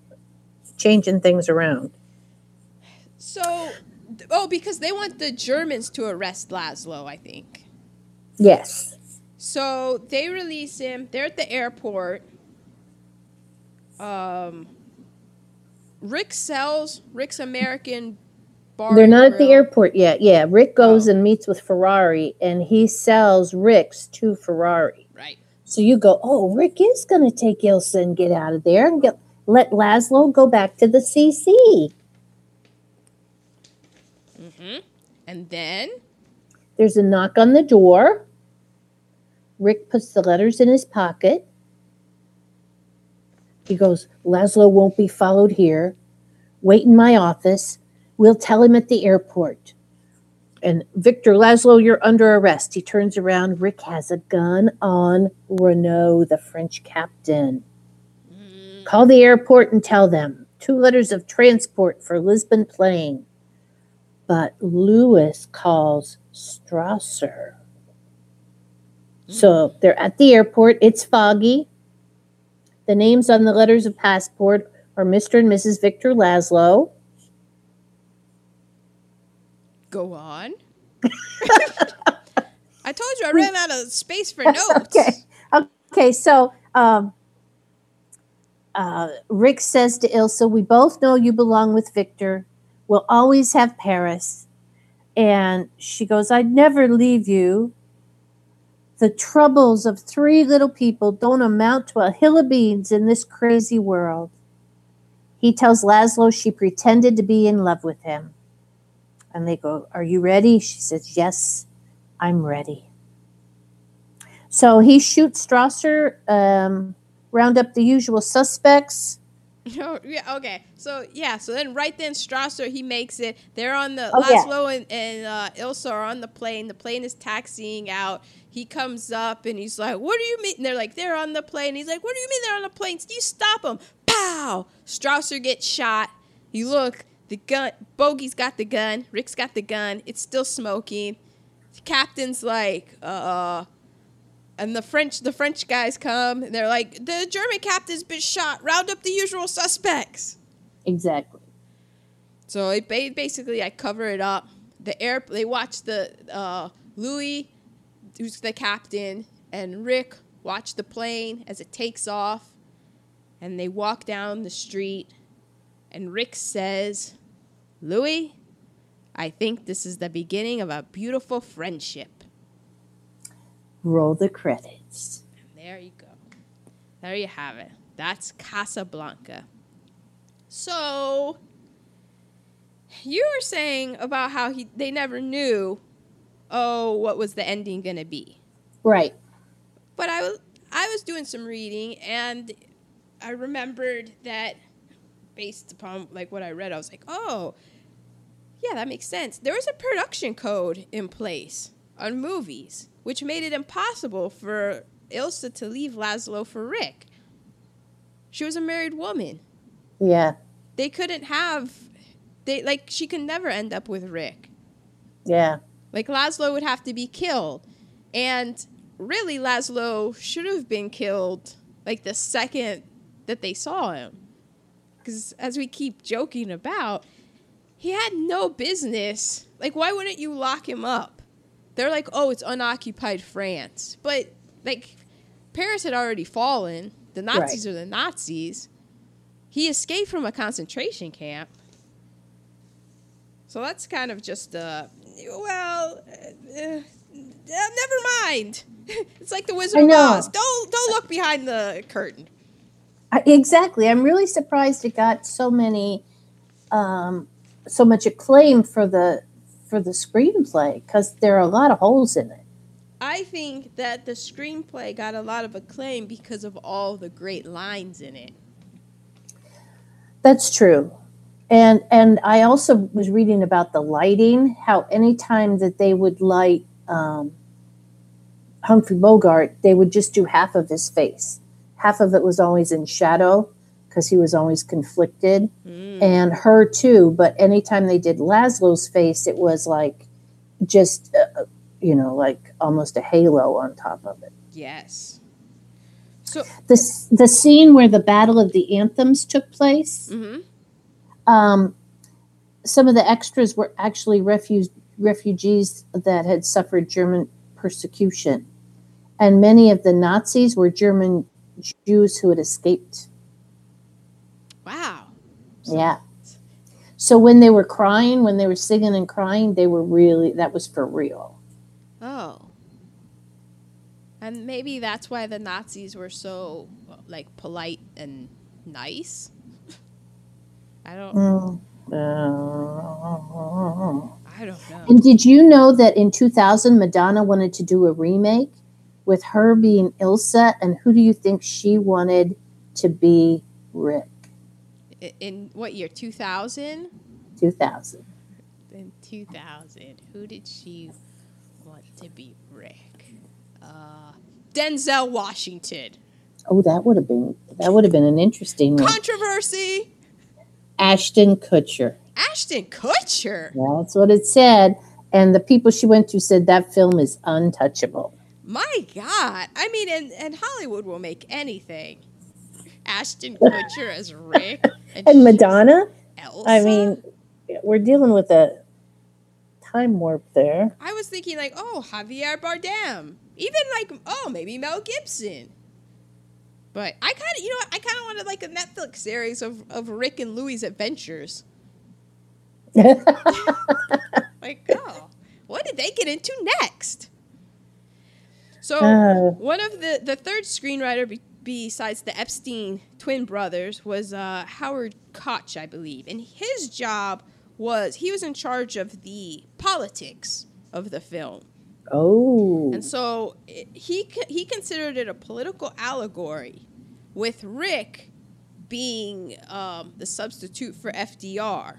changing things around. So, oh, because they want the Germans to arrest Laszlo, I think. Yes. So they release him. They're at the airport. Um, Rick sells Rick's American bar. They're not at the airport yet. Yeah. Rick goes Oh. and meets with Ferrari and he sells Rick's to Ferrari. Right. So you go, oh, Rick is going to take Ilsa and get out of there and get, let Laszlo go back to the CC. Mm-hmm. And then There's a knock on the door. Rick puts the letters in his pocket. He goes, Laszlo won't be followed here. Wait in my office. We'll tell him at the airport. and Victor Laszlo, you're under arrest. He turns around. Rick has a gun on Renault, the French captain. Call the airport and tell them two letters of transport for Lisbon plane. But Lewis calls Strasser. So they're at the airport. It's foggy. The names on the letters of passport are Mr. and Mrs. Victor Laszlo. Go on. I told you I ran out of space for notes. okay. Okay. So um, uh, Rick says to Ilsa, We both know you belong with Victor. We'll always have Paris. And she goes, I'd never leave you. The troubles of three little people don't amount to a hill of beans in this crazy world. He tells Laszlo she pretended to be in love with him. And they go, Are you ready? She says, Yes, I'm ready. So he shoots Strasser, um, round up the usual suspects. Oh, yeah, okay. So yeah, so then right then Strasser he makes it. They're on the Oh, yeah. And, and uh, Ilsa are on the plane. The plane is taxiing out. He comes up and he's like, "What do you mean?" And they're like, "They're on the plane." He's like, "What do you mean they're on the plane? Do you stop them!" Pow! Strasser gets shot. You look, the gun. Bogey's got the gun. Rick's got the gun. It's still smoking. The captain's like, "Uh." And the French, the French guys come. And they're like, "The German captain's been shot. Round up the usual suspects." Exactly. So it ba- basically, I cover it up. The air, they watch the uh, Louis, who's the captain, and Rick watch the plane as it takes off, and they walk down the street. And Rick says, "Louis, I think this is the beginning of a beautiful friendship." Roll the credits. And there you go. There you have it. That's Casablanca. So you were saying about how he they never knew oh what was the ending going to be. Right. But I was I was doing some reading and I remembered that based upon like what I read I was like, "Oh, yeah, that makes sense. There was a production code in place on movies which made it impossible for Ilsa to leave Laszlo for Rick. She was a married woman. Yeah. They couldn't have they like she could never end up with Rick. Yeah. Like Laszlo would have to be killed. And really Laszlo should have been killed like the second that they saw him. Cuz as we keep joking about, he had no business. Like why wouldn't you lock him up? They're like, "Oh, it's unoccupied France." But like Paris had already fallen. The Nazis are the Nazis. He escaped from a concentration camp. So that's kind of just uh well, uh, uh, never mind. it's like the Wizard of. Oz. Don't don't look behind the curtain. I- Exactly. I'm really surprised it got so many, um, so much acclaim for the for the screenplay because there are a lot of holes in it. I think that the screenplay got a lot of acclaim because of all the great lines in it. That's true. And and I also was reading about the lighting, how anytime that they would light um, Humphrey Bogart, they would just do half of his face. Half of it was always in shadow because he was always conflicted, Mm. and her too. But anytime they did Laszlo's face, it was like just uh, you know like almost a halo on top of it. Yes. So, The the scene where the Battle of the Anthems took place. hmm um, some of the extras were actually refuge, refugees that had suffered German persecution. And many of the Nazis were German Jews who had escaped. Wow. Yeah. So when they were crying, when they were singing and crying, they were really, that was for real. Oh. And maybe that's why the Nazis were so like polite and nice. I don't Mm. Uh, I don't know. And did you know that in 2000, Madonna wanted to do a remake with her being Ilsa? And who do you think she wanted to be Rick? In what year? 2000? 2000. in 2000, who did she want to be Rick? Uh, Denzel Washington. Oh, that would have been that would have been an interesting one. Controversy. Ashton Kutcher. Ashton Kutcher. That's what it said. And the people she went to said that film is untouchable. My God. I mean, and, and Hollywood will make anything. Ashton Kutcher as Rick. And Madonna? Ilsa? I mean, we're dealing with a time warp there. I was thinking like, oh, Javier Bardem. Even like, oh, maybe Mel Gibson. But I kind of, you know, what? I kind of wanted like a Netflix series of, of Rick and Louie's adventures. Like, oh, what did they get into next? So Uh. one of the the third screenwriter be, besides the Epstein twin brothers was uh, Howard Koch, I believe, and his job was he was in charge of the politics of the film. oh. And so it, he he considered it a political allegory, with Rick being um, the substitute for FDR,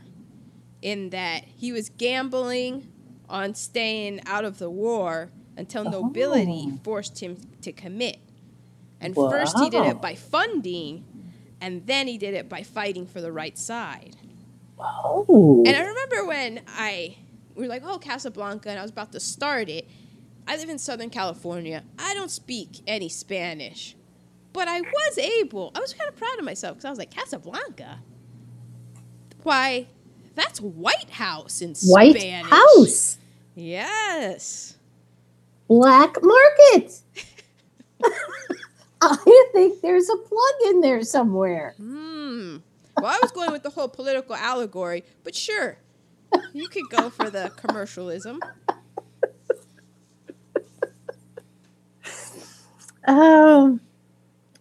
in that he was gambling on staying out of the war until nobility Oh. forced him to commit. And first he did it by funding, and then he did it by fighting for the right side. oh. And I remember when I we were like, oh, Casablanca, and I was about to start it. I live in Southern California. I don't speak any Spanish, but I was able. I was kind of proud of myself because I was like, Casablanca. Why, that's White House in White Spanish. House. Yes. Black Market. I think there's a plug in there somewhere. Hmm. Well, I was going with the whole political allegory, but sure, you could go for the commercialism. Um,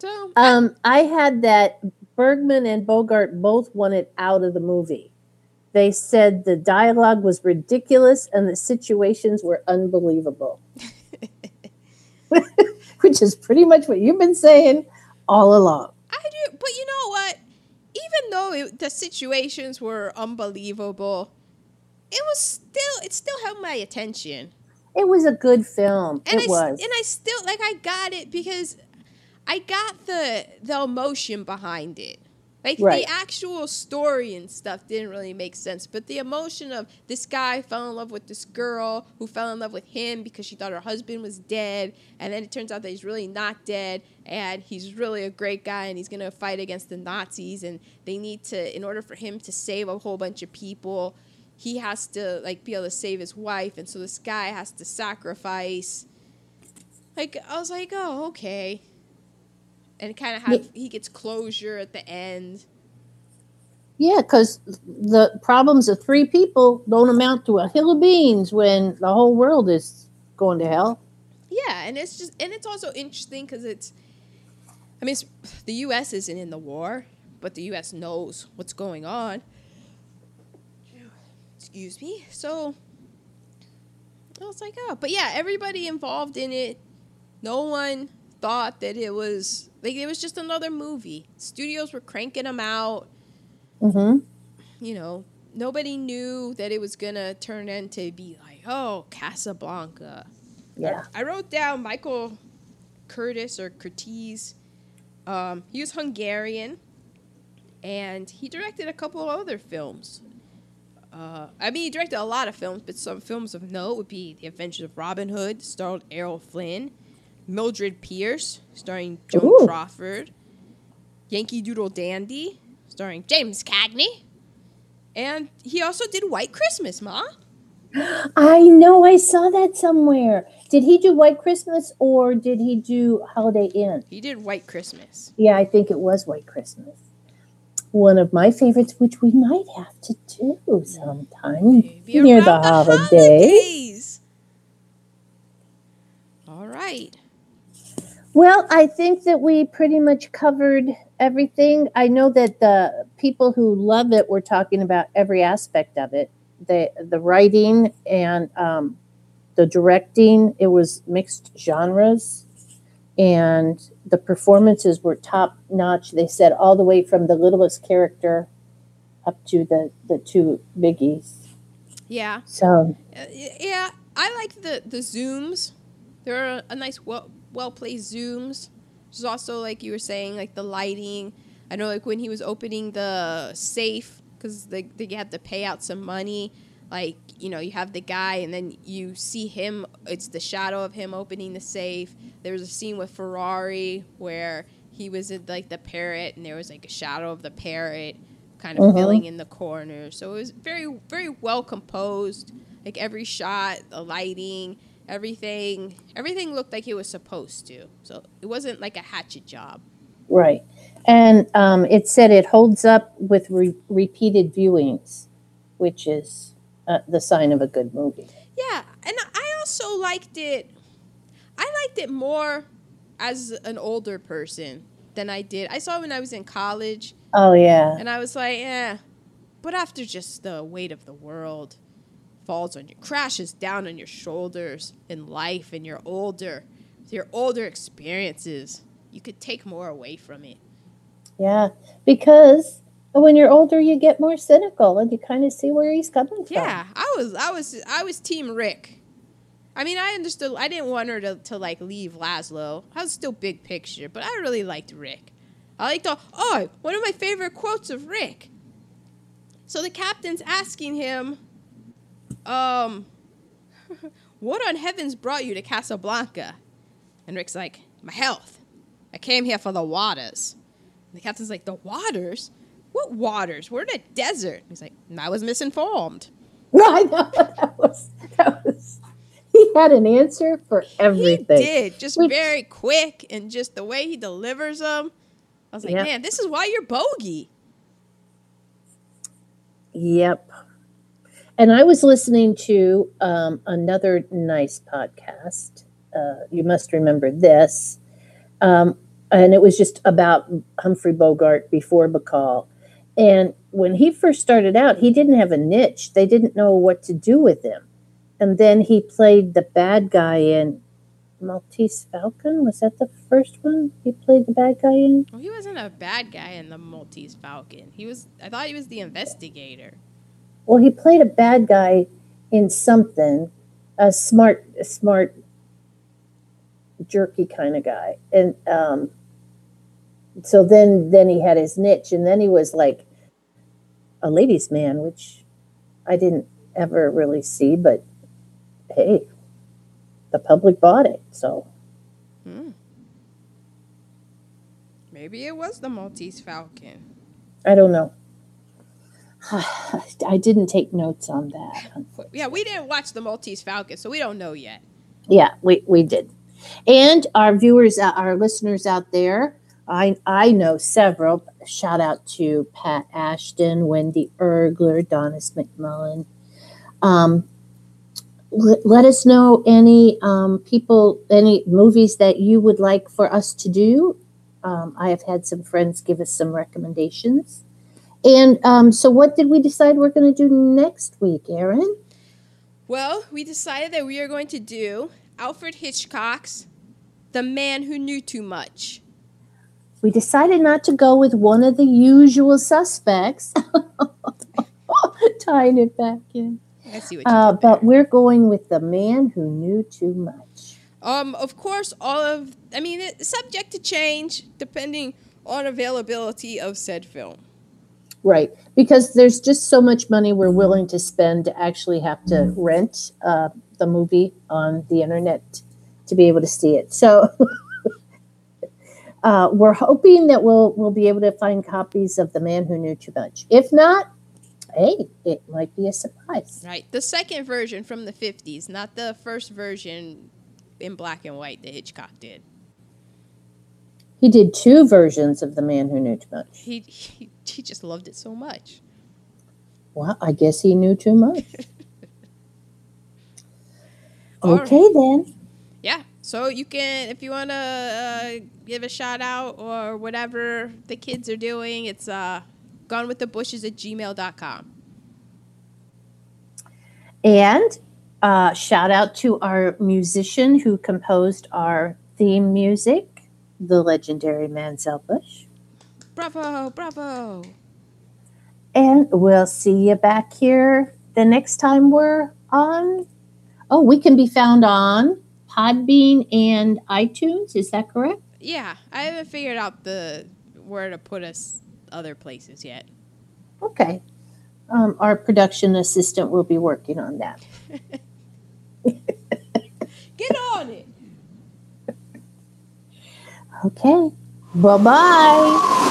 So, um, I had that Bergman and Bogart both wanted out of the movie. They said the dialogue was ridiculous and the situations were unbelievable. Which is pretty much what you've been saying all along. I do, but you know what? Even though it, the situations were unbelievable, it was still it still held my attention, It was a good film. and it I was. and I still like I got it because I got the the emotion behind it. Like Right. the actual story and stuff didn't really make sense, but the emotion of this guy fell in love with this girl who fell in love with him because she thought her husband was dead, and then it turns out that he's really not dead, and he's really a great guy, and he's gonna fight against the Nazis, and they need to, in order for him to save a whole bunch of people, he has to like be able to save his wife, and so this guy has to sacrifice. Like I was like, oh okay, and kind of have he gets closure at the end. Yeah, because the problems of three people don't amount to a hill of beans when the whole world is going to hell. Yeah, and it's just and it's also interesting because it's, I mean, the U.S. isn't in the war, but the U.S. knows what's going on. Excuse me. So I was like, oh, but yeah, everybody involved in it. No one thought that it was like it was just another movie. Studios were cranking them out. hmm You know, nobody knew that it was gonna turn into be like, oh, Casablanca. Yeah. I, wrote down Michael Curtis or Curtiz. Um, he was Hungarian, and he directed a couple of other films. Uh, I mean, he directed a lot of films, but some films of note would be The Adventures of Robin Hood, starred Errol Flynn, Mildred Pierce, starring Joan Ooh. Crawford, Yankee Doodle Dandy, starring James Cagney, and he also did White Christmas, Ma. I know I saw that somewhere. Did he do White Christmas or did he do Holiday Inn? He did White Christmas. Yeah, I think it was White Christmas. One of my favorites, which we might have to do sometime Maybe near the around holidays. holidays. All right. Well, I think that we pretty much covered everything. I know that the people who love it were talking about every aspect of it. The the writing and um, the directing, it was mixed genres. And the performances were top notch. They said all the way from the littlest character up to the, the two biggies. Yeah. So Uh, yeah, I like the the zooms. They're a nice well well placed zooms. There's also like you were saying like the lighting. I know like when he was opening the safe because they they have to pay out some money. Like you know you have the guy and then you see him. It's the shadow of him opening the safe. There was a scene with Ferrari where he was in like the parrot and there was like a shadow of the parrot kind of Mhm. filling in the corner. So it was very very well composed like every shot, the lighting, everything, everything looked like it was supposed to. So it wasn't like a hatchet job. right, and um, it said it holds up with re- repeated viewings, which is uh, the sign of a good movie. Yeah, and I also liked it. I liked it more as an older person than I did. I saw it when I was in college, Oh yeah, and I was like, eh. But after just the weight of the world falls on you, crashes down on your shoulders in life, and you're older, with your older experiences, you could take more away from it. yeah, because when you're older, you get more cynical, and you kind of see where he's coming from. Yeah, I was, I was, I was Team Rick. I mean, I understood. I didn't want her to, to like leave Laszlo. I was still big picture, but I really liked Rick. I liked all. Oh, one of my favorite quotes of Rick. So the captain's asking him, um, what on heavens brought you to Casablanca? And Rick's like, my health. I came here for the waters. And the captain's like, the waters? What waters? We're in a desert. He's like, I was misinformed. No, I know that was that was. He had an answer for everything. He did, just Which- very quick and just the way he delivers them. I was like, Yeah. man, this is why you're bogey. Yep. And I was listening to um, another nice podcast. Uh, you must remember this. Um, and it was just about Humphrey Bogart before Bacall. And when he first started out, he didn't have a niche. They didn't know what to do with him. And then he played the bad guy in Maltese Falcon. Was that the first one he played the bad guy in? Well, he wasn't a bad guy in the Maltese Falcon. He was. I thought he was the investigator. Well, he played a bad guy in something, a smart, a smart, jerky kind of guy, and um, so then then he had his niche, and then he was like a ladies' man, which I didn't ever really see, but hey, the public bought it, so Hmm. Maybe it was the Maltese Falcon. I don't know. I didn't take notes on that. Yeah, we didn't watch the Maltese Falcon, so we don't know yet. Yeah, we, we did. And our viewers, uh, our listeners out there, I, I know several. Shout out to Pat Ashton, Wendy Ergler, Donis McMullen. Um, let, let us know any um, people, any movies that you would like for us to do. Um, I have had some friends give us some recommendations. And um, so, what did we decide we're going to do next week, Aaron? Well, we decided that we are going to do Alfred Hitchcock's The Man Who Knew Too Much. we decided not to go with one of the usual suspects, tying it back in. I see what you Uh, but we're going with the man who knew too much. Um, of course, all of I mean, it's subject to change depending on availability of said film. Right, because there's just so much money we're willing to spend to actually have to rent uh, the movie on the internet to be able to see it. So uh, we're hoping that we'll we'll be able to find copies of The Man Who Knew Too Much. If not, hey, it might be a surprise. Right, the second version from the '50s, not the first version in black and white that Hitchcock did. He did two versions of The Man Who Knew Too Much. He he, he just loved it so much. Well, I guess he knew too much. Okay, then. Yeah, so you can if you want to uh, give a shout out or whatever the kids are doing, it's uh, gone with the bushes at gmail.com. And uh, shout out to our musician who composed our theme music, the legendary Mansell Bush. Bravo, bravo. And we'll see you back here the next time we're on. Oh, we can be found on Podbean and iTunes. Is that correct? Yeah, I haven't figured out the where to put us other places yet. Okay. Um, our production assistant will be working on that. Get on it. Okay. Bye bye.